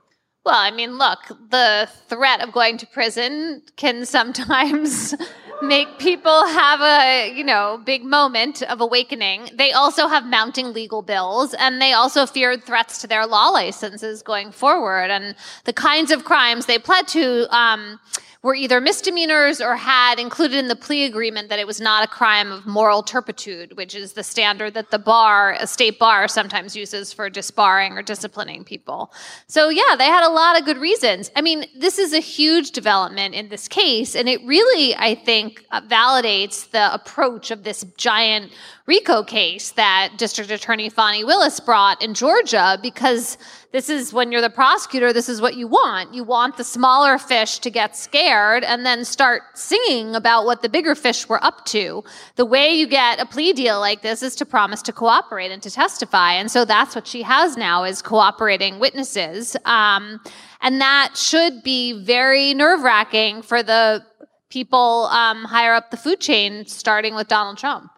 Well, I mean, look, the threat of going to prison can sometimes make people have a, you know, big moment of awakening. They also have mounting legal bills and they also feared threats to their law licenses going forward. And the kinds of crimes they pled to, um, were either misdemeanors or had included in the plea agreement that it was not a crime of moral turpitude, which is the standard that the bar, a state bar, sometimes uses for disbarring or disciplining people. So, yeah, they had a lot of good reasons. I mean, this is a huge development in this case, and it really, I think, uh, validates the approach of this giant RICO case that District Attorney Fani Willis brought in Georgia because this is when you're the prosecutor, this is what you want. You want the smaller fish to get scared and then start singing about what the bigger fish were up to. The way you get a plea deal like this is to promise to cooperate and to testify. And so that's what she has now is cooperating witnesses. Um, and that should be very nerve wracking for the people um, higher up the food chain, starting with Donald Trump.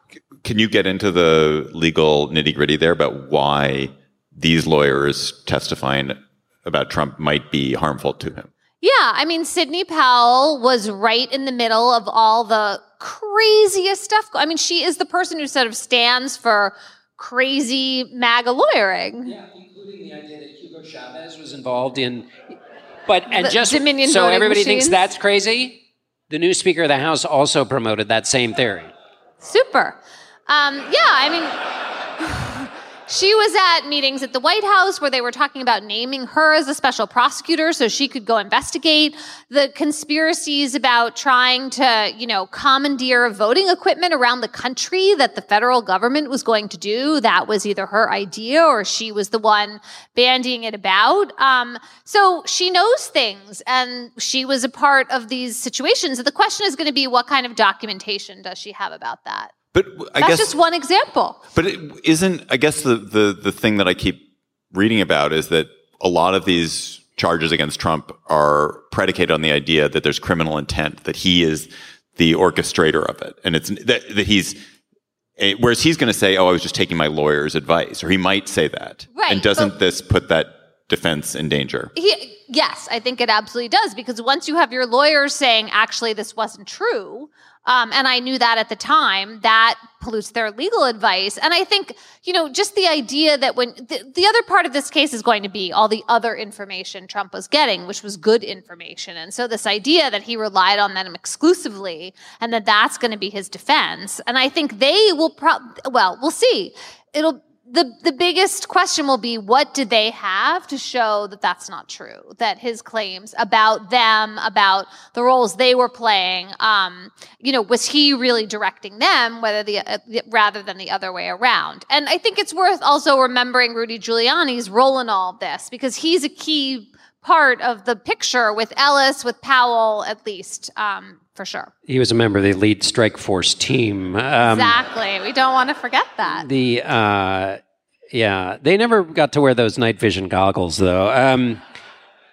Can you get into the legal nitty gritty there about why these lawyers testifying about Trump might be harmful to him? Yeah, I mean, Sidney Powell was right in the middle of all the craziest stuff. I mean, she is the person who sort of stands for crazy MAGA lawyering. Yeah, including the idea that Hugo Chavez was involved in. But and The just Dominion so voting everybody thinks that's crazy, the new Speaker of the House also promoted that same theory. Super. Um, yeah, I mean, she was at meetings at the White House where they were talking about naming her as a special prosecutor so she could go investigate the conspiracies about trying to, you know, commandeer voting equipment around the country that the federal government was going to do. That was either her idea or she was the one bandying it about. Um, so she knows things and she was a part of these situations. The question is going to be what kind of documentation does she have about that? But I That's guess just one example. But it isn't, I guess the, the, the thing that I keep reading about is that a lot of these charges against Trump are predicated on the idea that there's criminal intent, that he is the orchestrator of it. And it's that, that he's, eh, whereas he's going to say, oh, I was just taking my lawyer's advice, or he might say that. Right, And doesn't this put that defense in danger? He, yes, I think it absolutely does because once you have your lawyers saying, actually, this wasn't true, um, and I knew that at the time, that pollutes their legal advice. And I think, you know, just the idea that when the, the other part of this case is going to be all the other information Trump was getting, which was good information. And so this idea that he relied on them exclusively and that that's going to be his defense. And I think they will, pro- well, we'll see. It'll, the the biggest question will be what did they have to show that that's not true? That his claims about them about the roles they were playing um, you know was he really directing them whether the, uh, the rather than the other way around? And i think it's worth also remembering rudy giuliani's role in all this because he's a key part of the picture with ellis with powell at least um, for sure. He was a member of the elite strike force team. Um, exactly. We don't want to forget that. The uh, yeah, they never got to wear those night vision goggles though. Um,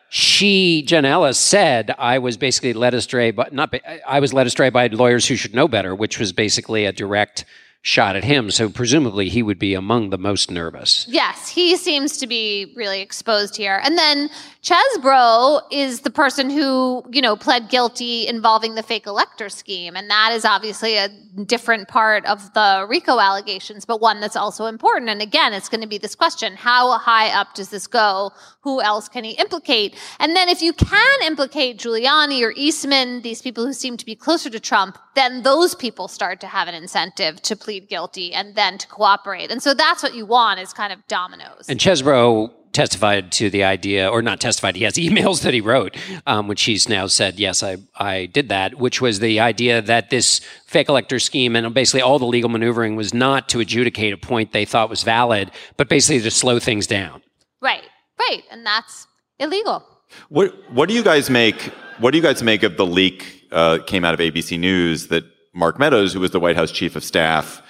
she, Jen Ellis, said I was basically led astray, but not. I was led astray by lawyers who should know better, which was basically a direct shot at him. So presumably he would be among the most nervous. Yes, he seems to be really exposed here. And then Chesebro is the person who, you know, pled guilty involving the fake elector scheme. And that is obviously a different part of the RICO allegations, but one that's also important. And again, it's going to be this question how high up does this go? Who else can he implicate? And then if you can implicate Giuliani or Eastman, these people who seem to be closer to Trump, then those people start to have an incentive to plead guilty and then to cooperate. And so that's what you want is kind of dominoes. And Chesebro testified to the idea, or not testified, he has emails that he wrote, um, which he's now said, yes, I, I did that, which was the idea that this fake elector scheme and basically all the legal maneuvering was not to adjudicate a point they thought was valid, but basically to slow things down. Right, right. And that's illegal. What What do you guys make? What do you guys make of the leak uh, came out of ABC News that Mark Meadows, who was the White House chief of staff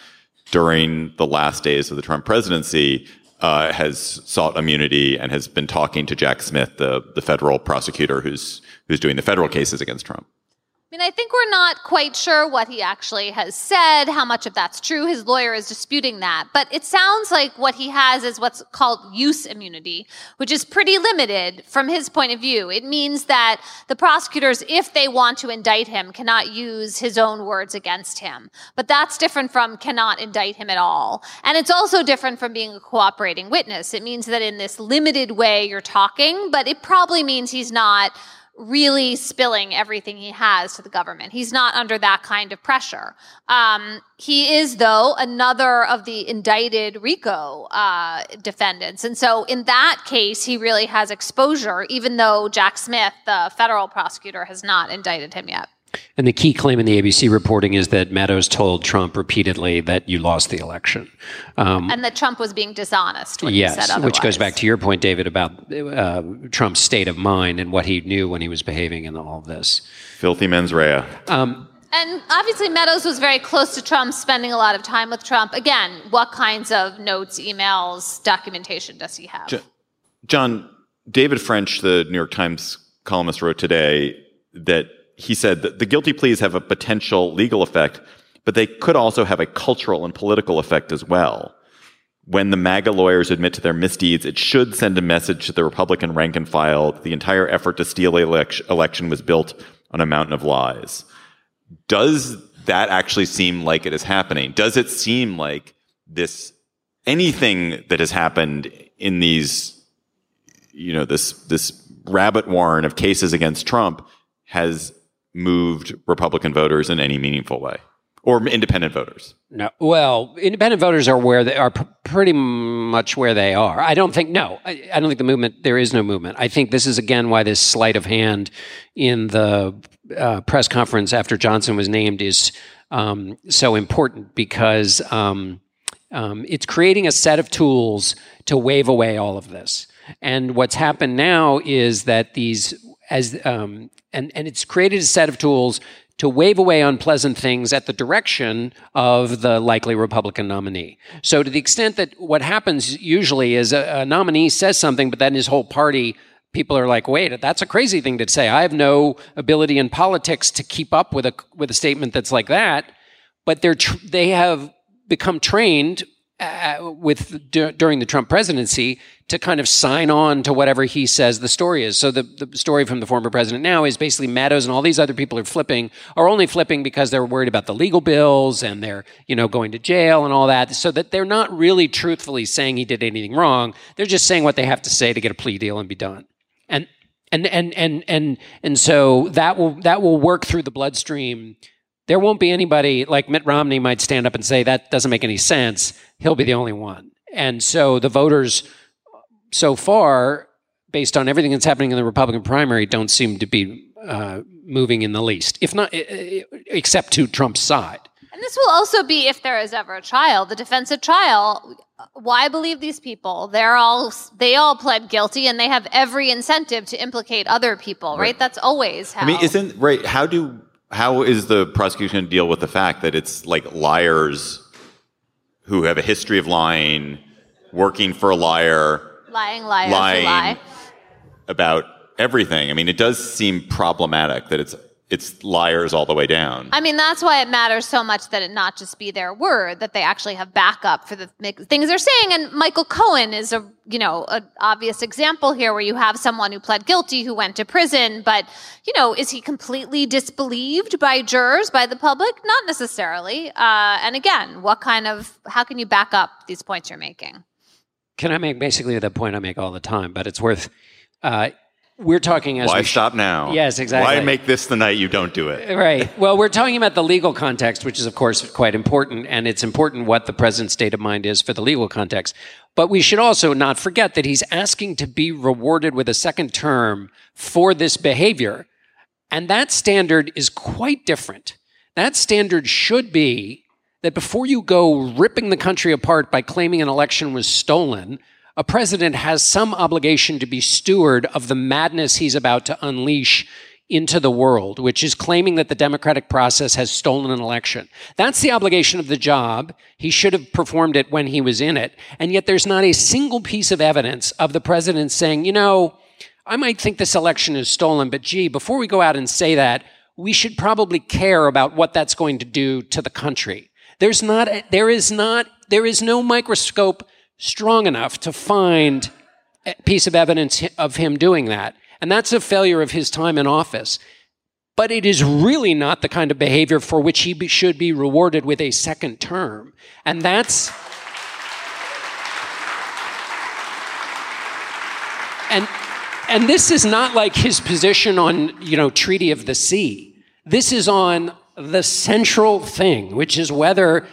during the last days of the Trump presidency, uh, has sought immunity and has been talking to Jack Smith, the the federal prosecutor who's who's doing the federal cases against Trump. I mean, I think we're not quite sure what he actually has said, how much of that's true. His lawyer is disputing that. But it sounds like what he has is what's called use immunity, which is pretty limited from his point of view. It means that the prosecutors, if they want to indict him, cannot use his own words against him. But that's different from cannot indict him at all. And it's also different from being a cooperating witness. It means that in this limited way you're talking, but it probably means he's not really spilling everything he has to the government. He's not under that kind of pressure. Um, he is, though, another of the indicted RICO uh, defendants. And so, in that case, he really has exposure, even though Jack Smith, the federal prosecutor, has not indicted him yet. And the key claim in the ABC reporting is that Meadows told Trump repeatedly that you lost the election. Um, and that Trump was being dishonest when yes, he said. Which goes back to your point, David, about uh, Trump's state of mind and what he knew when he was behaving in all of this. Filthy mens rea. Um, and obviously, Meadows was very close to Trump, spending a lot of time with Trump. Again, what kinds of notes, emails, documentation does he have? John, David French, the New York Times columnist, wrote today that he said that the guilty pleas have a potential legal effect, but they could also have a cultural and political effect as well. When the MAGA lawyers admit to their misdeeds, it should send a message to the Republican rank and file that the entire effort to steal the election was built on a mountain of lies. Does that actually seem like it is happening? Does it seem like this anything that has happened in these, you know, this this rabbit warren of cases against Trump has moved Republican voters in any meaningful way or independent voters? No. Well, independent voters are where they are pr- pretty much where they are. I don't think no. I, I, don't think the movement. There is no movement. I think this is again why this sleight of hand in the uh, press conference after Johnson was named is um, so important because um, um, it's creating a set of tools to wave away all of this. And what's happened now is that these as um, and and it's created a set of tools to wave away unpleasant things at the direction of the likely Republican nominee. So, to the extent that what happens usually is a, a, nominee says something, but then his whole party, people are like, wait, that's a crazy thing to say. I have no ability in politics to keep up with a, with a statement that's like that. But they're tr- they have become trained uh, with d- during the Trump presidency to kind of sign on to whatever he says the story is. So the, the story from the former president now is basically Meadows and all these other people are flipping, are only flipping because they're worried about the legal bills and they're, you know, going to jail and all that. So that they're not really truthfully saying he did anything wrong. They're just saying what they have to say to get a plea deal and be done. And and and and and and so that will that will work through the bloodstream there won't be anybody like Mitt Romney might stand up and say that doesn't make any sense. He'll be the only one. And so the voters so far, based on everything that's happening in the Republican primary, don't seem to be uh, moving in the least, if not except to Trump's side. And this will also be if there is ever a trial, the defensive trial. Why believe these people? They're all they all pled guilty, and they have every incentive to implicate other people. Right? right. That's always how. I mean, isn't right? How do how is the prosecution deal with the fact that it's like liars who have a history of lying, working for a liar, lying liars lying lie. about everything? I mean, it does seem problematic that it's it's liars all the way down. I mean, that's why it matters so much that it not just be their word, that they actually have backup for the things they're saying. And Michael Cohen is a, you know, an obvious example here where you have someone who pled guilty, who went to prison, but, you know, is he completely disbelieved by jurors, by the public? Not necessarily. Uh, and again, what kind of, how can you back up these points you're making? Can I make basically the point I make all the time, but it's worth, uh, we're talking as Why we sh- stop now? Yes, exactly. Why make this the night you don't do it? Right. Well, we're talking about the legal context, which is, of course, quite important, and it's important what the president's state of mind is for the legal context. But we should also not forget that he's asking to be rewarded with a second term for this behavior. And that standard is quite different. That standard should be that before you go ripping the country apart by claiming an election was stolen, a president has some obligation to be steward of the madness he's about to unleash into the world, which is claiming that the democratic process has stolen an election. That's the obligation of the job. He should have performed it when he was in it. And yet there's not a single piece of evidence of the president saying, you know, I might think this election is stolen, but gee, before we go out and say that, we should probably care about what that's going to do to the country. There's not, there is not, there is no microscope strong enough to find a piece of evidence of him doing that. And that's a failure of his time in office. But it is really not the kind of behavior for which he be, should be rewarded with a second term. And that's. And, and this is not like his position on, you know, Treaty of the Sea. This is on the central thing, which is whether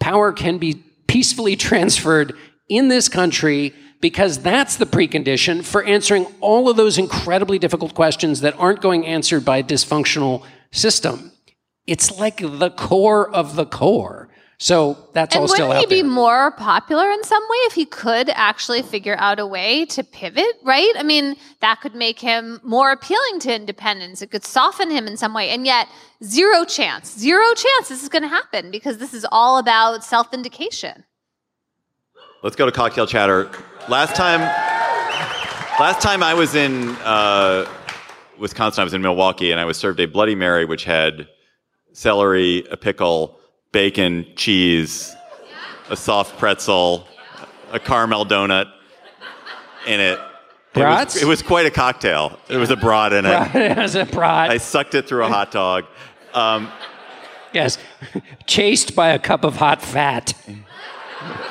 power can be peacefully transferred in this country because that's the precondition for answering all of those incredibly difficult questions that aren't going answered by a dysfunctional system. It's like the core of the core. So that's and all still wouldn't he be more popular in some way if he could actually figure out a way to pivot, right? I mean, that could make him more appealing to independents. It could soften him in some way. And yet, zero chance, zero chance this is going to happen because this is all about self indication. Let's go to cocktail chatter. Last time, last time I was in uh, Wisconsin, I was in Milwaukee, and I was served a Bloody Mary, which had celery, a pickle, bacon, cheese, a soft pretzel, a caramel donut in it. It was, it was quite a cocktail. There was a broad in it. As a prod. I sucked it through a hot dog. Um, yes. Chased by a cup of hot fat.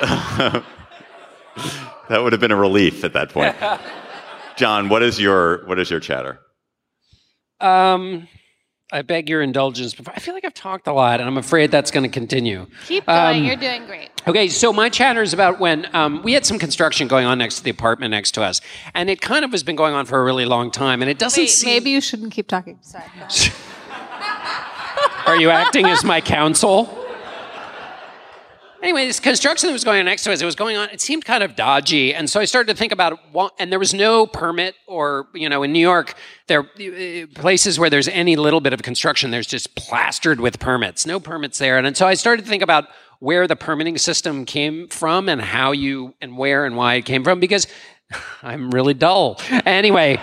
that would have been a relief at that point. John, what is your what is your chatter? Um, I beg your indulgence. Before. I feel like I've talked a lot, and I'm afraid that's going to continue. Keep going. Um, You're doing great. Okay, so my chatter is about when um, we had some construction going on next to the apartment next to us, and it kind of has been going on for a really long time, and it doesn't Wait, seem. maybe you shouldn't keep talking. Sorry. Are you acting as my counsel? Anyway, this construction that was going on next to us, it was going on, it seemed kind of dodgy. And so I started to think about, and there was no permit or, you know, in New York, there uh, places where there's any little bit of construction, there's just plastered with permits, no permits there. And so I started to think about where the permitting system came from and how you, and where and why it came from, because I'm really dull. Anyway,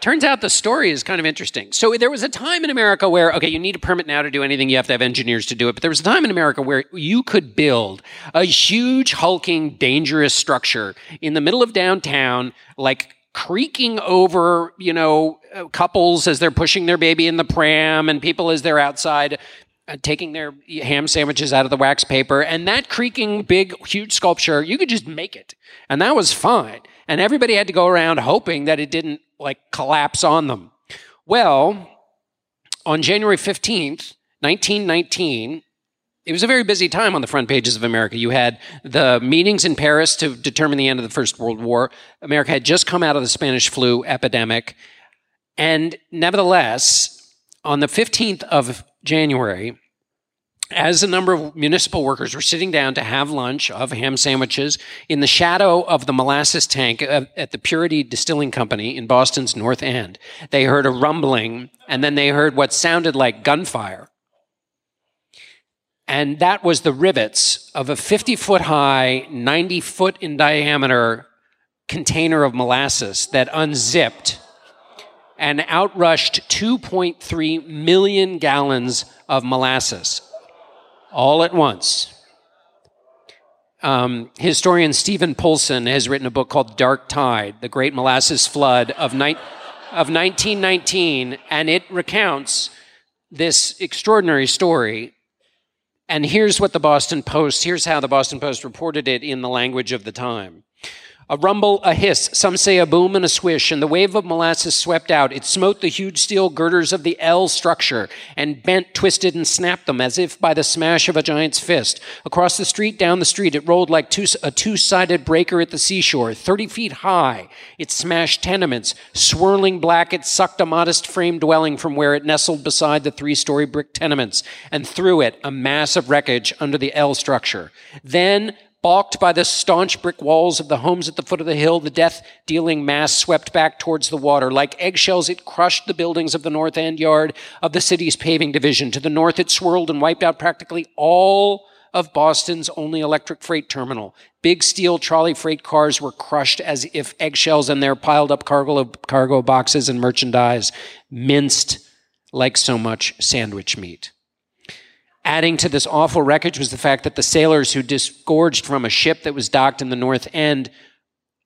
Turns out the story is kind of interesting. So there was a time in America where, okay, you need a permit now to do anything, you have to have engineers to do it. But there was a time in America where you could build a huge, hulking, dangerous structure in the middle of downtown, like creaking over, you know, uh, couples as they're pushing their baby in the pram and people as they're outside uh, taking their ham sandwiches out of the wax paper. And that creaking, big, huge sculpture, you could just make it. And that was fine. And everybody had to go around hoping that it didn't like collapse on them. Well, on January 15th, 1919, it was a very busy time on the front pages of America. You had the meetings in Paris to determine the end of the First World War. America had just come out of the Spanish flu epidemic. And nevertheless, on the 15th of January, as a number of municipal workers were sitting down to have lunch of ham sandwiches in the shadow of the molasses tank at the Purity Distilling Company in Boston's North End, they heard a rumbling and then they heard what sounded like gunfire. And that was the rivets of a 50 foot high, 90 foot in diameter container of molasses that unzipped and outrushed 2.3 million gallons of molasses all at once. Um, historian Stephen Poulson has written a book called Dark Tide, The Great Molasses Flood of, ni- of 1919, and it recounts this extraordinary story. And here's what the Boston Post, here's how the Boston Post reported it in the language of the time. A rumble, a hiss, some say a boom and a swish, and the wave of molasses swept out. It smote the huge steel girders of the L structure and bent, twisted, and snapped them as if by the smash of a giant's fist. Across the street, down the street, it rolled like two, a two sided breaker at the seashore, 30 feet high. It smashed tenements. Swirling black, it sucked a modest frame dwelling from where it nestled beside the three story brick tenements and threw it, a mass of wreckage, under the L structure. Then, Balked by the staunch brick walls of the homes at the foot of the hill, the death dealing mass swept back towards the water. Like eggshells, it crushed the buildings of the North End yard of the city's paving division. To the north, it swirled and wiped out practically all of Boston's only electric freight terminal. Big steel trolley freight cars were crushed as if eggshells and their piled up cargo, of cargo boxes and merchandise minced like so much sandwich meat. Adding to this awful wreckage was the fact that the sailors who disgorged from a ship that was docked in the North End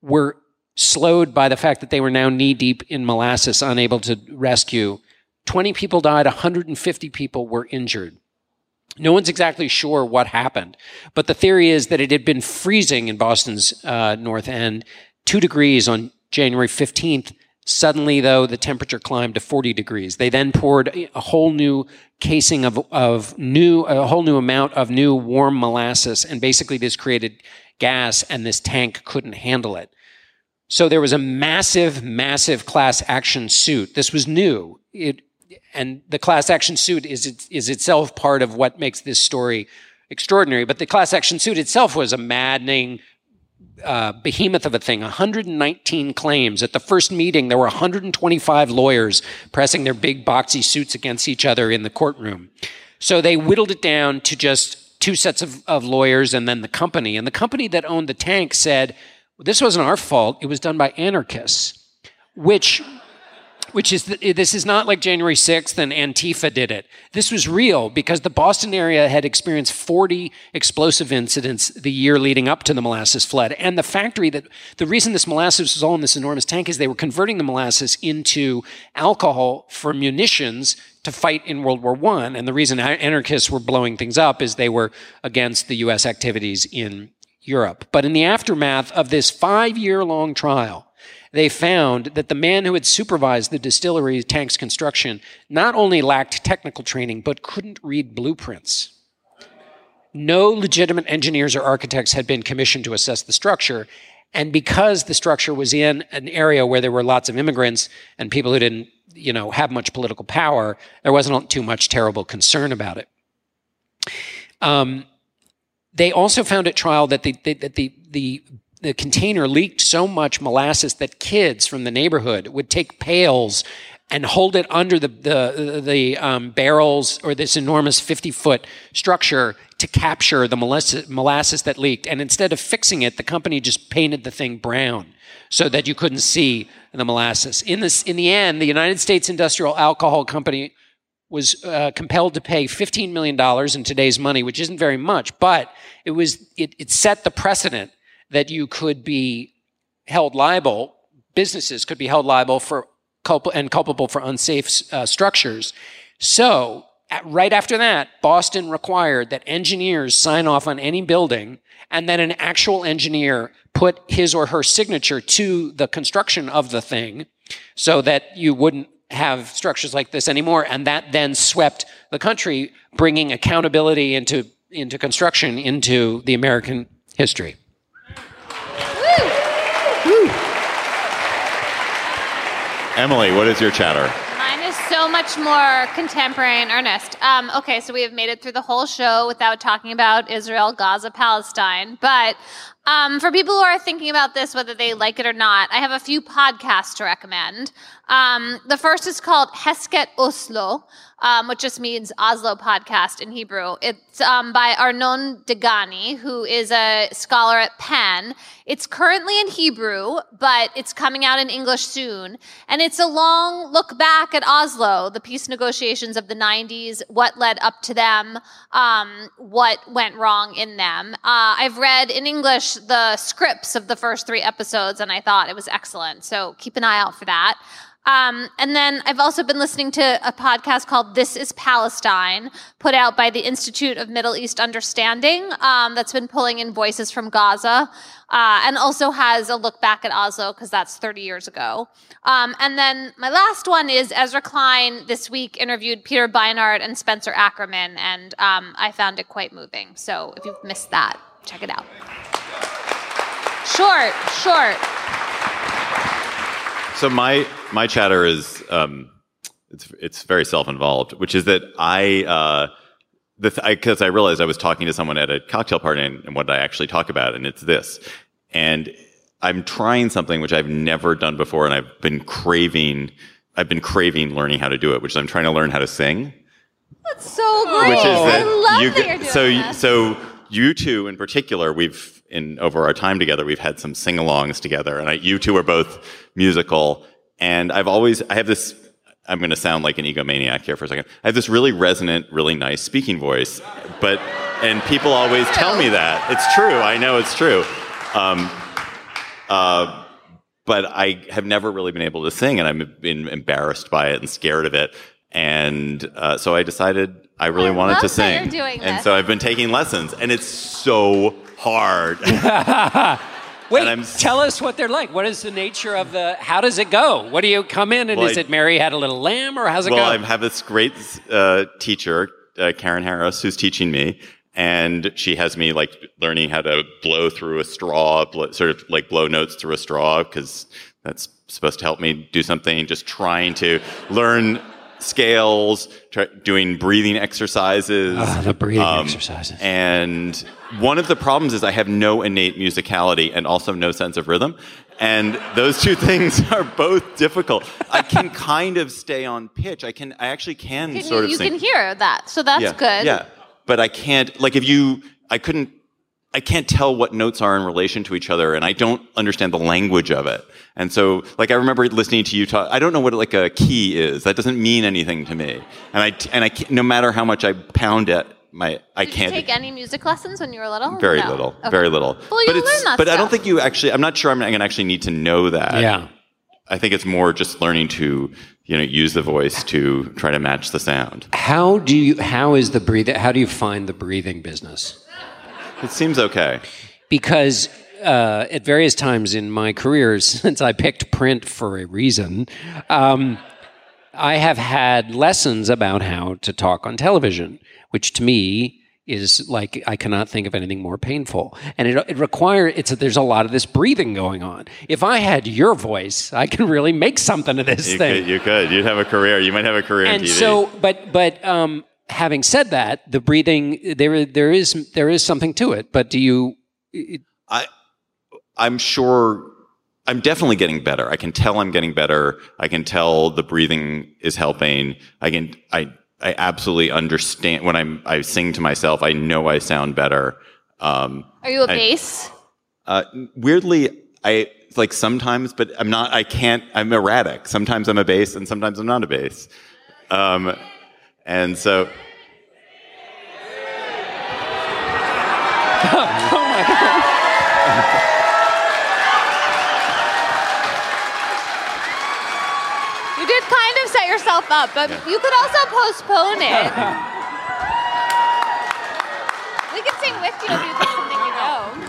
were slowed by the fact that they were now knee deep in molasses, unable to rescue. 20 people died, 150 people were injured. No one's exactly sure what happened, but the theory is that it had been freezing in Boston's uh, North End, two degrees on January 15th, Suddenly, though, the temperature climbed to 40 degrees. They then poured a whole new casing of, of new, a whole new amount of new warm molasses, and basically this created gas, and this tank couldn't handle it. So there was a massive, massive class action suit. This was new. It, and the class action suit is, is itself part of what makes this story extraordinary. But the class action suit itself was a maddening, uh, behemoth of a thing 119 claims. At the first meeting, there were 125 lawyers pressing their big boxy suits against each other in the courtroom. So they whittled it down to just two sets of, of lawyers and then the company. And the company that owned the tank said, This wasn't our fault, it was done by anarchists, which which is the, this is not like January 6th and Antifa did it. This was real because the Boston area had experienced 40 explosive incidents the year leading up to the molasses flood. And the factory that the reason this molasses was all in this enormous tank is they were converting the molasses into alcohol for munitions to fight in World War I. And the reason anarchists were blowing things up is they were against the US activities in Europe. But in the aftermath of this five year long trial, they found that the man who had supervised the distillery tank's construction not only lacked technical training, but couldn't read blueprints. No legitimate engineers or architects had been commissioned to assess the structure. And because the structure was in an area where there were lots of immigrants and people who didn't, you know, have much political power, there wasn't too much terrible concern about it. Um, they also found at trial that the, that the, the the container leaked so much molasses that kids from the neighborhood would take pails and hold it under the the, the um, barrels or this enormous 50 foot structure to capture the molasses, molasses that leaked. And instead of fixing it, the company just painted the thing brown so that you couldn't see the molasses. In this, in the end, the United States Industrial Alcohol Company was uh, compelled to pay $15 million in today's money, which isn't very much, but it was it, it set the precedent that you could be held liable, businesses could be held liable for culp- and culpable for unsafe uh, structures. So, at, right after that, Boston required that engineers sign off on any building and that an actual engineer put his or her signature to the construction of the thing so that you wouldn't have structures like this anymore. And that then swept the country, bringing accountability into, into construction into the American history. Emily, what is your chatter? Mine is so much more contemporary and earnest. Um, okay, so we have made it through the whole show without talking about Israel, Gaza, Palestine. But um, for people who are thinking about this, whether they like it or not, I have a few podcasts to recommend. Um, the first is called Heskem Oslo, um, which just means Oslo podcast in Hebrew. It's um, by Arnon Degani, who is a scholar at Penn. It's currently in Hebrew, but it's coming out in English soon. And it's a long look back at Oslo, the peace negotiations of the 90s, what led up to them, um, what went wrong in them. Uh, I've read in English the scripts of the first three episodes, and I thought it was excellent. So keep an eye out for that. Um, and then I've also been listening to a podcast called This is Palestine, put out by the Institute of Middle East Understanding, um, that's been pulling in voices from Gaza, uh, and also has a look back at Oslo, because that's 30 years ago. Um, and then my last one is Ezra Klein this week interviewed Peter Beinart and Spencer Ackerman, and um, I found it quite moving. So if you've missed that, check it out. Short, short. So my my chatter is um, it's it's very self involved, which is that I uh, the because I, I, realized I was talking to someone at a cocktail party and, and what I actually talk about, and it's this, and I'm trying something which I've never done before, and I've been craving I've been craving learning how to do it, which is I'm trying to learn how to sing. That's so great. Which is that I love you, that you're doing so this. so you two in particular, we've in over our time together, we've had some sing-alongs together, and I, you two are both musical. And I've always, I have this. I'm going to sound like an egomaniac here for a second. I have this really resonant, really nice speaking voice, but and people always tell me that it's true. I know it's true. Um, uh, but I have never really been able to sing, and I've been embarrassed by it and scared of it. And uh, so I decided I really I wanted to sing. and this. so I've been taking lessons, and it's so hard. Wait, tell us what they're like. What is the nature of the? How does it go? What do you come in and Well, is I- it Mary had a little lamb or how's it well, go? I have this great uh, teacher, uh, Karen Harris, who's teaching me, and she has me like learning how to blow through a straw, blow, sort of like blow notes through a straw, because that's supposed to help me do something. Just trying to learn scales, try, doing breathing exercises. Ah, the breathing Um, exercises. And one of the problems is I have no innate musicality and also no sense of rhythm. And those two things are both difficult. I can kind of stay on pitch. I can, I actually can, Can sort you, of you sing. can hear that, so that's yeah, good. Yeah. But I can't, like if you, I couldn't, I can't tell what notes are in relation to each other and I don't understand the language of it. And so, like, I remember listening to you talk, I don't know what like a key is. That doesn't mean anything to me. And I, and I, can't- no matter how much I pound it, my, I can't. you take any music lessons when you were little? Very No. little, Okay. very little. Well, you but learn that but I don't think you actually. I'm not sure. I'm going to actually need to know that. yeah. I think it's more just learning to, you know, use the voice to try to match the sound. How do you? How is the breathing? How do you find the breathing business? It seems okay. because uh, at various times in my career, since I picked print for a reason, um, I have had lessons about how to talk on television, which to me is like I cannot think of anything more painful. And it, it requires it's there's a lot of this breathing going on. If I had your voice, I can really make something of this You thing. could, you could. You'd have a career. You might have a career and in TV. so but but um having said that the breathing there there is there is something to it but do you it, I, I'm sure. I'm definitely getting better. I can tell I'm getting better. I can tell the breathing is helping. I can. I. I absolutely understand when I'm. I sing to myself. I know I sound better. Um, Are you a I- bass? Uh, weirdly, I like sometimes, but I'm not. I can't. I'm erratic. Sometimes I'm a bass, and sometimes I'm not a bass. Um, and so, oh my god You did kind of set yourself up, but you could also postpone it. we could sing with you if you think something you know.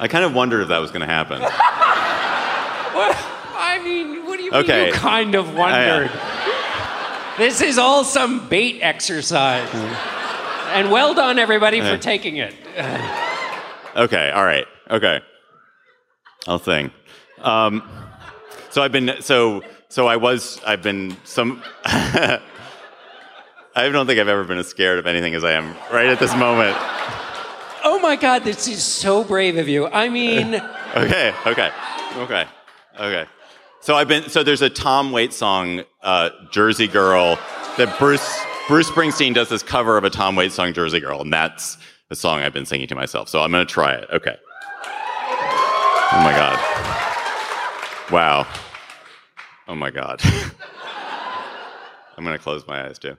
I kind of wondered if that was going to happen. what, i mean what do you Okay. mean you kind of uh, wondered this is all some bait exercise and well done everybody for taking it Okay. All right. Okay. I'll sing. Um, so I've been. So so I was. I've been some. I don't think I've ever been as scared of anything as I am right at this moment. oh my god this is so brave of you i mean Okay, okay, okay, okay. So I've been. So there's a Tom Waits song, uh, "Jersey Girl," that Bruce Bruce Springsteen does this cover of a Tom Waits song, "Jersey Girl," and that's the song I've been singing to myself. So I'm gonna try it. Okay. Oh my god. Wow. Oh my god. I'm gonna close my eyes too.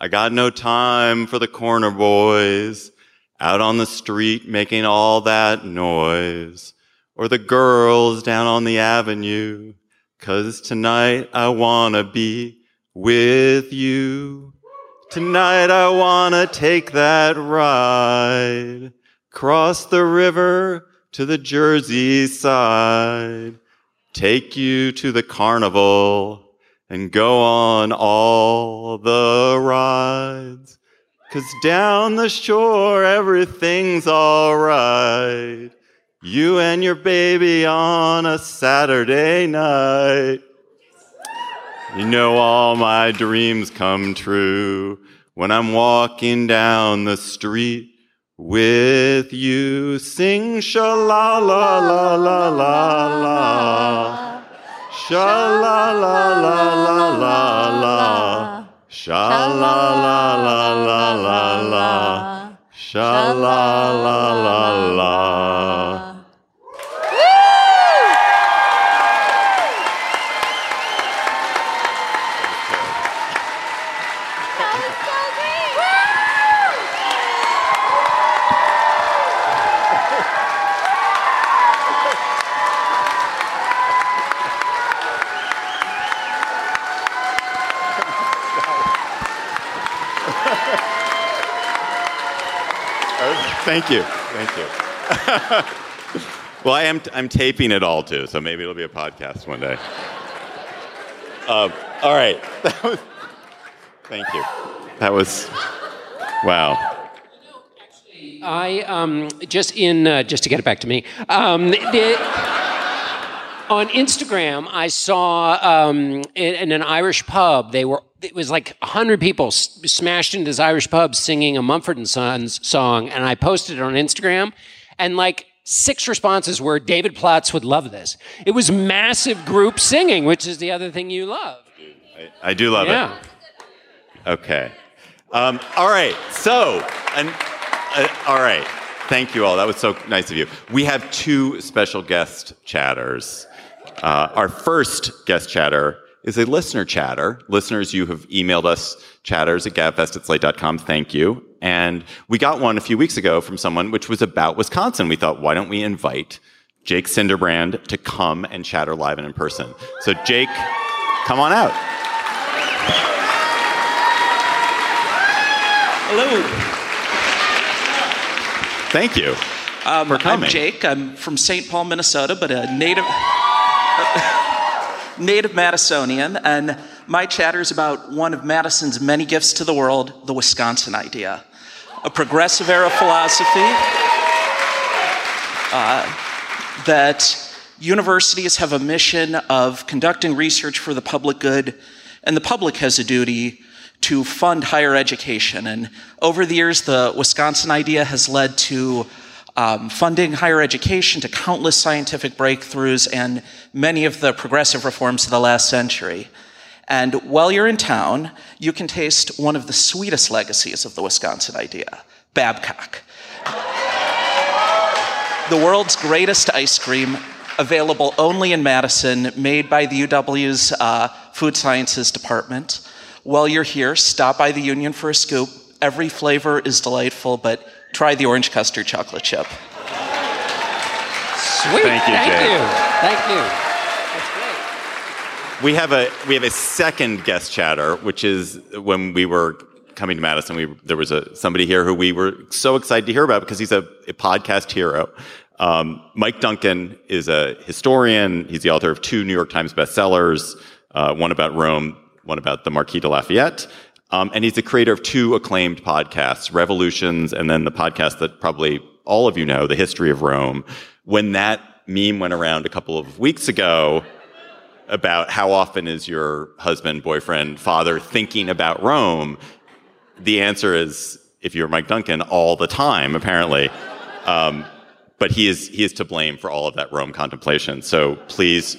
I got no time for the corner boys out on the street making all that noise, or the girls down on the avenue Cause tonight I wanna be with you. Tonight I wanna take that ride. Cross the river to the Jersey side. Take you to the carnival and go on all the rides. Cause down the shore everything's alright. You and your baby on a Saturday night. You know all my dreams come true when I'm walking down the street with you. Sing sha la la la la la la. Sha la la la la la la. Sha la la la la la la. Sha la la la la. Thank you. Thank you. well, I am I'm taping it all too, so maybe it'll be a podcast one day. Uh, all right. Thank you. That was wow. I um, just in uh, just to get it back to me. Um, the, on Instagram, I saw um, in, in, an Irish pub. They were it was like hundred people s- smashed into this Irish pub singing a Mumford and Sons song, and I posted it on Instagram, and like six responses were David Plotz would love this. It was massive group singing, which is the other thing you love. I, I do love it. Yeah. it. Okay. Um, all right. So, and, uh, all right. Thank you all. That was so nice of you. We have two special guest chatters. Uh, our first guest chatter is a listener chatter. Listeners, you have emailed us chatters at gabfest at slate.com. Thank you. And we got one a few weeks ago from someone which was about Wisconsin. We thought, why don't we invite Jake Cinderbrand to come and chatter live and in person? So, Jake, come on out. Hello. Thank you. Um, I'm. Jake. I'm from St. Paul, Minnesota, but a native native Madisonian, and my chatter is about one of Madison's many gifts to the world, the Wisconsin idea, a progressive era philosophy uh, that universities have a mission of conducting research for the public good, and the public has a duty to fund higher education. And over the years, the Wisconsin idea has led to um, funding higher education, to countless scientific breakthroughs, and many of the progressive reforms of the last century. And while you're in town, you can taste one of the sweetest legacies of the Wisconsin idea Babcock the world's greatest ice cream, available only in Madison, made by the UW's uh, Food Sciences Department. While you're here, stop by the Union for a scoop. Every flavor is delightful, but try the orange custard chocolate chip. Sweet. Thank you, Thank Jake. you. Thank you. We have a we have a second guest chatter, which is when we were coming to Madison. We there was a somebody here who we were so excited to hear about because he's a, a podcast hero. Um, Mike Duncan is a historian. He's the author of two New York Times bestsellers, uh, one about Rome, one about the Marquis de Lafayette. Um, and he's the creator of two acclaimed podcasts, Revolutions, and then the podcast that probably all of you know, The History of Rome. When that meme went around a couple of weeks ago, about how often is your husband, boyfriend, father thinking about Rome, the answer is, if you're Mike Duncan, all the time, apparently. Um, but he is, he is to blame for all of that Rome contemplation. So please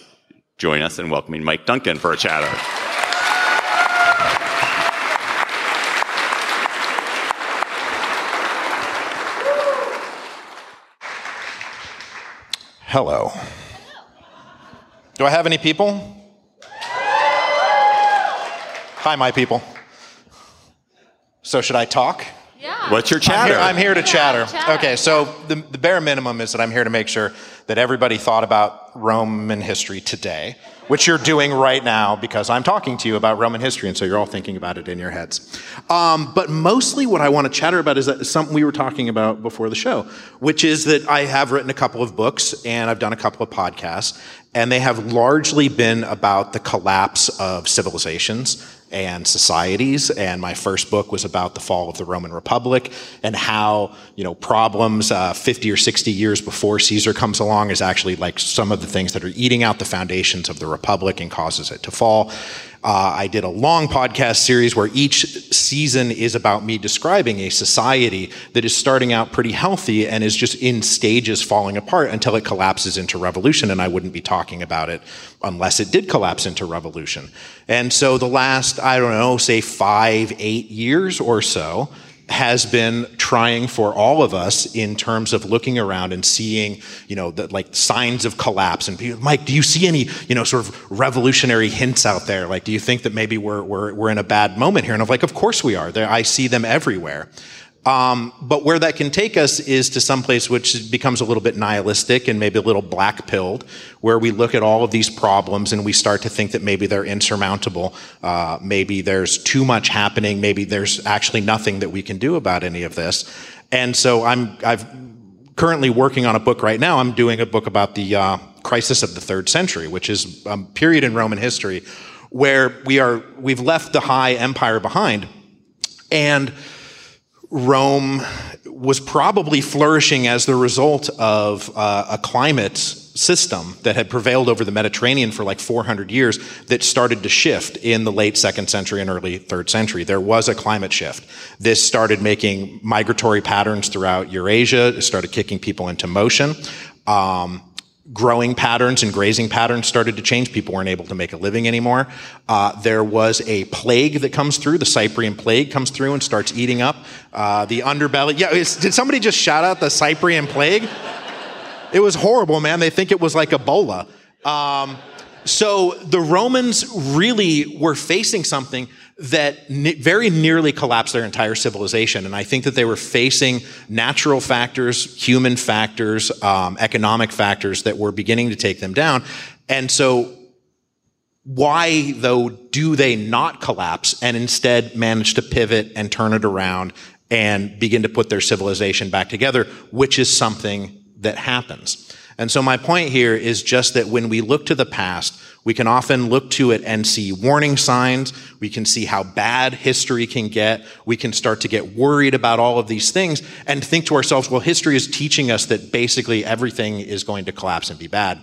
join us in welcoming Mike Duncan for a chatter. Hello. Do I have any people? Hi, my people. So, should I talk? Yeah. What's your I'm chatter? here, I'm here to chatter. Chatter. Okay, so the, the bare minimum is that I'm here to make sure that everybody thought about Roman history today, which you're doing right now because I'm talking to you about Roman history, and so you're all thinking about it in your heads. Um, but mostly what I want to chatter about is that something we were talking about before the show, which is that I have written a couple of books and I've done a couple of podcasts, and they have largely been about the collapse of civilizations and societies. And my first book was about the fall of the Roman Republic and how, you know, problems uh, 50 or 60 years before Caesar comes along is actually like some of the things that are eating out the foundations of the Republic and causes it to fall. Uh, I did a long podcast series where each season is about me describing a society that is starting out pretty healthy and is just in stages falling apart until it collapses into revolution. And I wouldn't be talking about it unless it did collapse into revolution. And so the last, I don't know, say five, eight years or so, has been trying for all of us in terms of looking around and seeing, you know, the, like signs of collapse. And people, Mike, do you see any, you know, sort of revolutionary hints out there? Like, do you think that maybe we're we're we're in a bad moment here? And I'm like, of course we are. I see them everywhere. Um, but where that can take us is to some place which becomes a little bit nihilistic and maybe a little black pilled, where we look at all of these problems and we start to think that maybe they're insurmountable. Uh, maybe there's too much happening. Maybe there's actually nothing that we can do about any of this. And so I'm, I've currently working on a book right now. I'm doing a book about the uh, crisis of the third century, which is a period in Roman history where we are, we've left the high empire behind. And Rome was probably flourishing as the result of uh, a climate system that had prevailed over the Mediterranean for like 400 years that started to shift in the late second century and early third century. There was a climate shift. This started making migratory patterns throughout Eurasia. It started kicking people into motion. Um, growing patterns and grazing patterns started to change. People weren't able to make a living anymore. Uh, there was a plague that comes through. The Cyprian plague comes through and starts eating up uh, the underbelly. Yeah, did somebody just shout out the Cyprian plague? It was horrible, man. They think it was like Ebola. Um, so the Romans really were facing something that very nearly collapsed their entire civilization. And I think that they were facing natural factors, human factors, um, economic factors that were beginning to take them down. And so why, though, do they not collapse and instead manage to pivot and turn it around and begin to put their civilization back together, which is something that happens. And so my point here is just that when we look to the past, we can often look to it and see warning signs. We can see how bad history can get. We can start to get worried about all of these things and think to ourselves, well, history is teaching us that basically everything is going to collapse and be bad.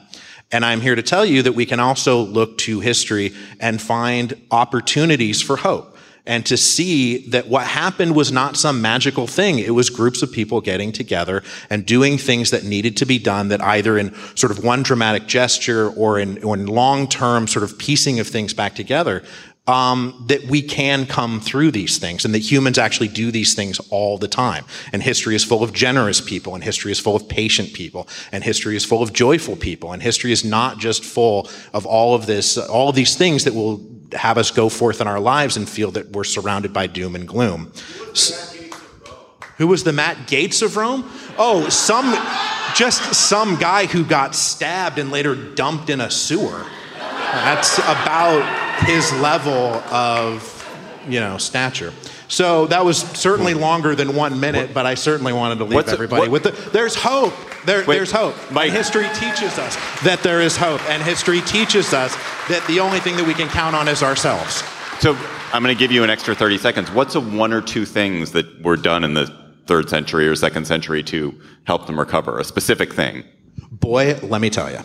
And I'm here to tell you that we can also look to history and find opportunities for hope and to see that what happened was not some magical thing. It was groups of people getting together and doing things that needed to be done that either in sort of one dramatic gesture or in, in long-term sort of piecing of things back together, um, that we can come through these things and that humans actually do these things all the time. And history is full of generous people and history is full of patient people and history is full of joyful people and history is not just full of all of this, all of these things that will have us go forth in our lives and feel that we're surrounded by doom and gloom. Who was the Matt Gaetz of Rome? Oh, some, just some guy who got stabbed and later dumped in a sewer. That's about his level of, you know, stature. So that was certainly longer than one minute, but I certainly wanted to leave What's everybody what- with the. There's hope. There, Wait, there's hope. Mike- And history teaches us that there is hope, and history teaches us that the only thing that we can count on is ourselves. So I'm going to give you an extra 30 seconds. What's a one or two things that were done in the third century or second century to help them recover? A specific thing. Boy, let me tell you.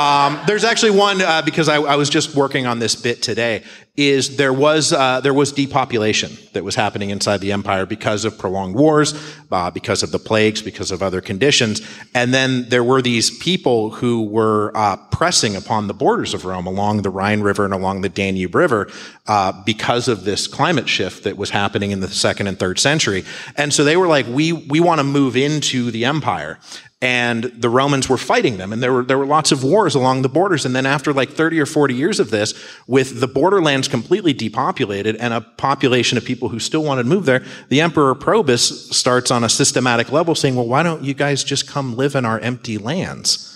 Um, there's actually one uh, because I, I was just working on this bit today. Is there was uh, there was depopulation that was happening inside the empire because of prolonged wars, uh, because of the plagues, because of other conditions, and then there were these people who were uh, pressing upon the borders of Rome along the Rhine River and along the Danube River uh, because of this climate shift that was happening in the second and third century, and so they were like, we we want to move into the empire and the Romans were fighting them, and there were there were lots of wars along the borders. And then after like 30 or 40 years of this, with the borderlands completely depopulated and a population of people who still wanted to move there, the Emperor Probus starts on a systematic level saying, well, why don't you guys just come live in our empty lands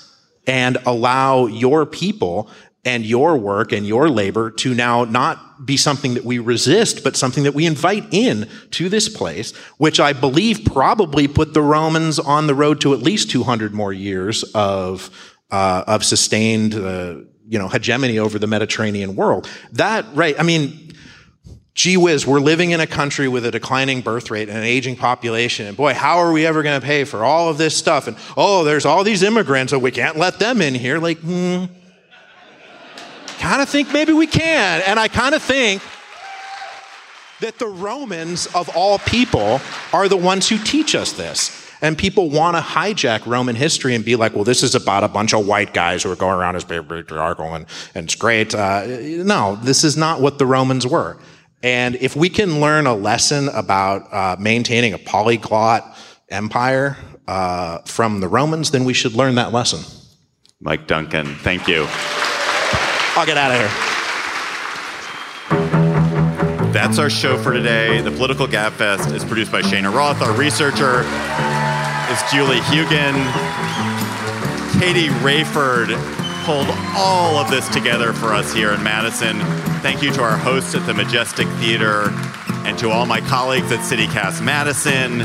and allow your people and your work and your labor to now not be something that we resist, but something that we invite in to this place, which I believe probably put the Romans on the road to at least 200 more years of, uh, of sustained, uh, you know, hegemony over the Mediterranean world. That, right, I mean, gee whiz, we're living in a country with a declining birth rate and an aging population. And boy, how are we ever going to pay for all of this stuff? And oh, there's all these immigrants, so we can't let them in here. Like, hmm kind of think maybe we can. And I kind of think that the Romans, of all people, are the ones who teach us this. And people want to hijack Roman history and be like, well, this is about a bunch of white guys who are going around as patriarchal and, and it's great. Uh, no, this is not what the Romans were. And if we can learn a lesson about uh, maintaining a polyglot empire uh, from the Romans, then we should learn that lesson. Mike Duncan, thank you. I'll get out of here. That's our show for today. The Political Gabfest is produced by Shayna Roth. Our researcher is Julie Huygen. Katie Rayford pulled all of this together for us here in Madison. Thank you to our hosts at the Majestic Theater and to all my colleagues at CityCast Madison.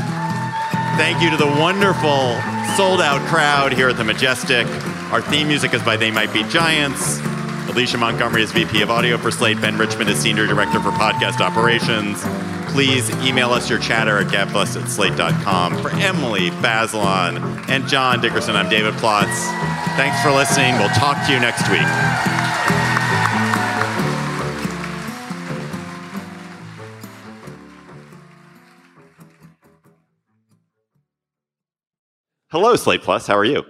Thank you to the wonderful sold out crowd here at the Majestic. Our theme music is by They Might Be Giants. Alicia Montgomery is VP of Audio for Slate. Ben Richmond is Senior Director for Podcast Operations. Please email us your chatter at gabfest at slate.com. For Emily Bazelon and John Dickerson, I'm David Plotz. Thanks for listening. We'll talk to you next week. Hello, Slate Plus. How are you?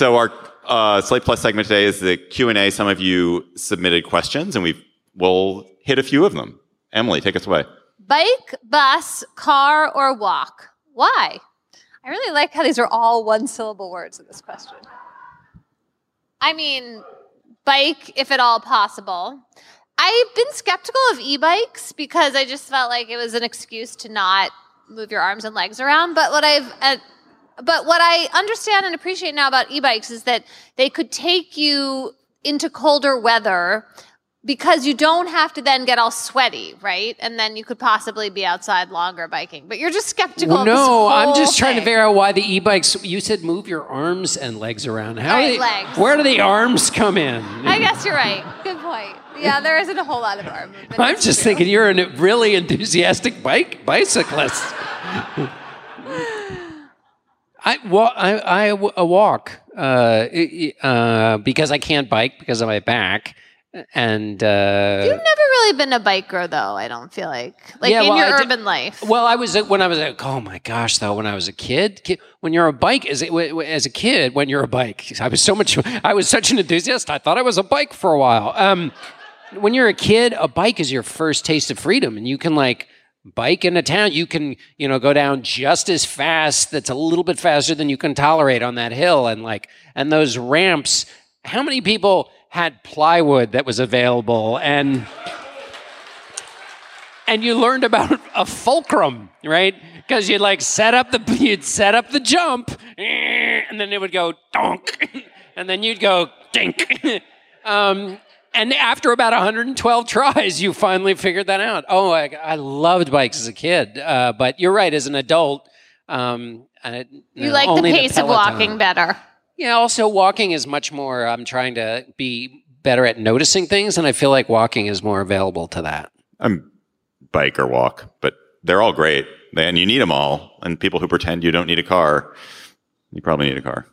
So our uh, Slate Plus segment today is the Q and A. Some of you submitted questions, and we will hit a few of them. Emily, take us away. Bike, bus, car, or walk? Why? I really like how these are all one syllable words in this question. I mean, bike, if at all possible. I've been skeptical of e bikes because I just felt like it was an excuse to not move your arms and legs around. But what I've, uh, but what I understand and appreciate now about e-bikes is that they could take you into colder weather because you don't have to then get all sweaty, right? And then you could possibly be outside longer biking. But you're just skeptical. Well, no, I'm just thing. trying to figure out why the e-bikes. You said move your arms and legs around. How Right, they- legs. Where do the arms come in? I guess you're right. Good point. Yeah, there isn't a whole lot of arm movement. I'm just true. thinking you're a really enthusiastic bike bicyclist. I, wa- I, I walk uh, uh, because I can't bike because of my back, and uh, You've never really been a biker, though. I don't feel like, like Yeah, in well, your I did- urban life. Well, I was when I was like, oh my gosh, though when I was a kid, ki- when you're a bike as a, as a kid, when you're a bike, I was so much, I was such an enthusiast. I thought I was a bike for a while. Um, when you're a kid, a bike is your first taste of freedom, and you can like bike into town. You can you know go down just as fast. That's a little bit faster than you can tolerate on that hill, and like and those ramps. How many people had plywood that was available and and you learned about a fulcrum, right? Because you'd like set up the you'd set up the jump, and then it would go donk, and then you'd go dink. Um, and after about 112 tries, you finally figured that out. Oh, I, I loved bikes as a kid, uh, but you're right. As an adult, um, I, you know, like the only pace of walking better. Yeah, also walking is much more. I'm trying to be better at noticing things, and I feel like walking is more available to that. I'm bike or walk, but they're all great. And you need them all. And people who pretend you don't need a car, you probably need a car.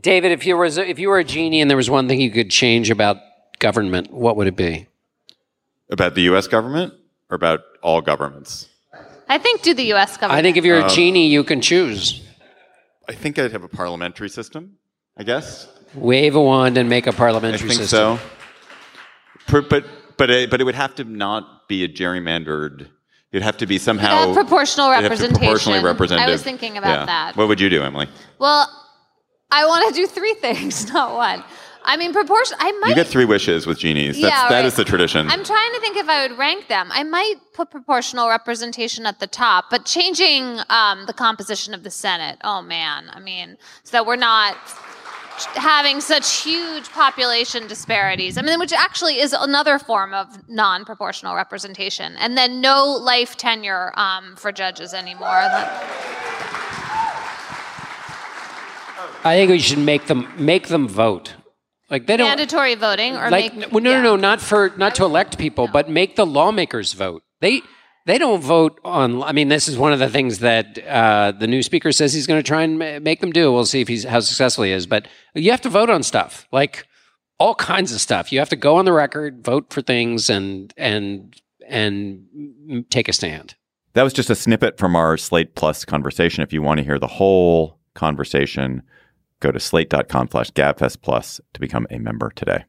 David, if you was if you were a genie and there was one thing you could change about government, what would it be? About the US government or about all governments? I think do the U.S. government. I think if you're Um, a genie, you can choose. I think I'd have a parliamentary system, I guess. Wave a wand and make a parliamentary system. I think system. so. But but it, but it would have to not be a gerrymandered. It'd have to be somehow have proportional it'd have proportionally representation. representative. I was thinking about Yeah. that. What would you do, Emily? Well, I want to do three things, not one. I mean, proportion. I might. You get three wishes with genies. That's, Yeah, right. is the tradition. I'm trying to think if I would rank them. I might put proportional representation at the top, but changing um, the composition of the Senate. Oh man, I mean, so that we're not having such huge population disparities. I mean, which actually is another form of non-proportional representation. And then no life tenure um, for judges anymore. I think we should make them make them vote. Like they don't Mandatory voting or like make well, no, yeah. no, no, not for not to elect people, but make the lawmakers vote. They they don't vote on. I mean, this is one of the things that uh, the new speaker says he's going to try and ma- make them do. We'll see if he's how successful he is. But you have to vote on stuff like all kinds of stuff. You have to go on the record, vote for things, and and and take a stand. That was just a snippet from our Slate Plus conversation. If you want to hear the whole conversation, go to slate.com slash gabfest plus to become a member today.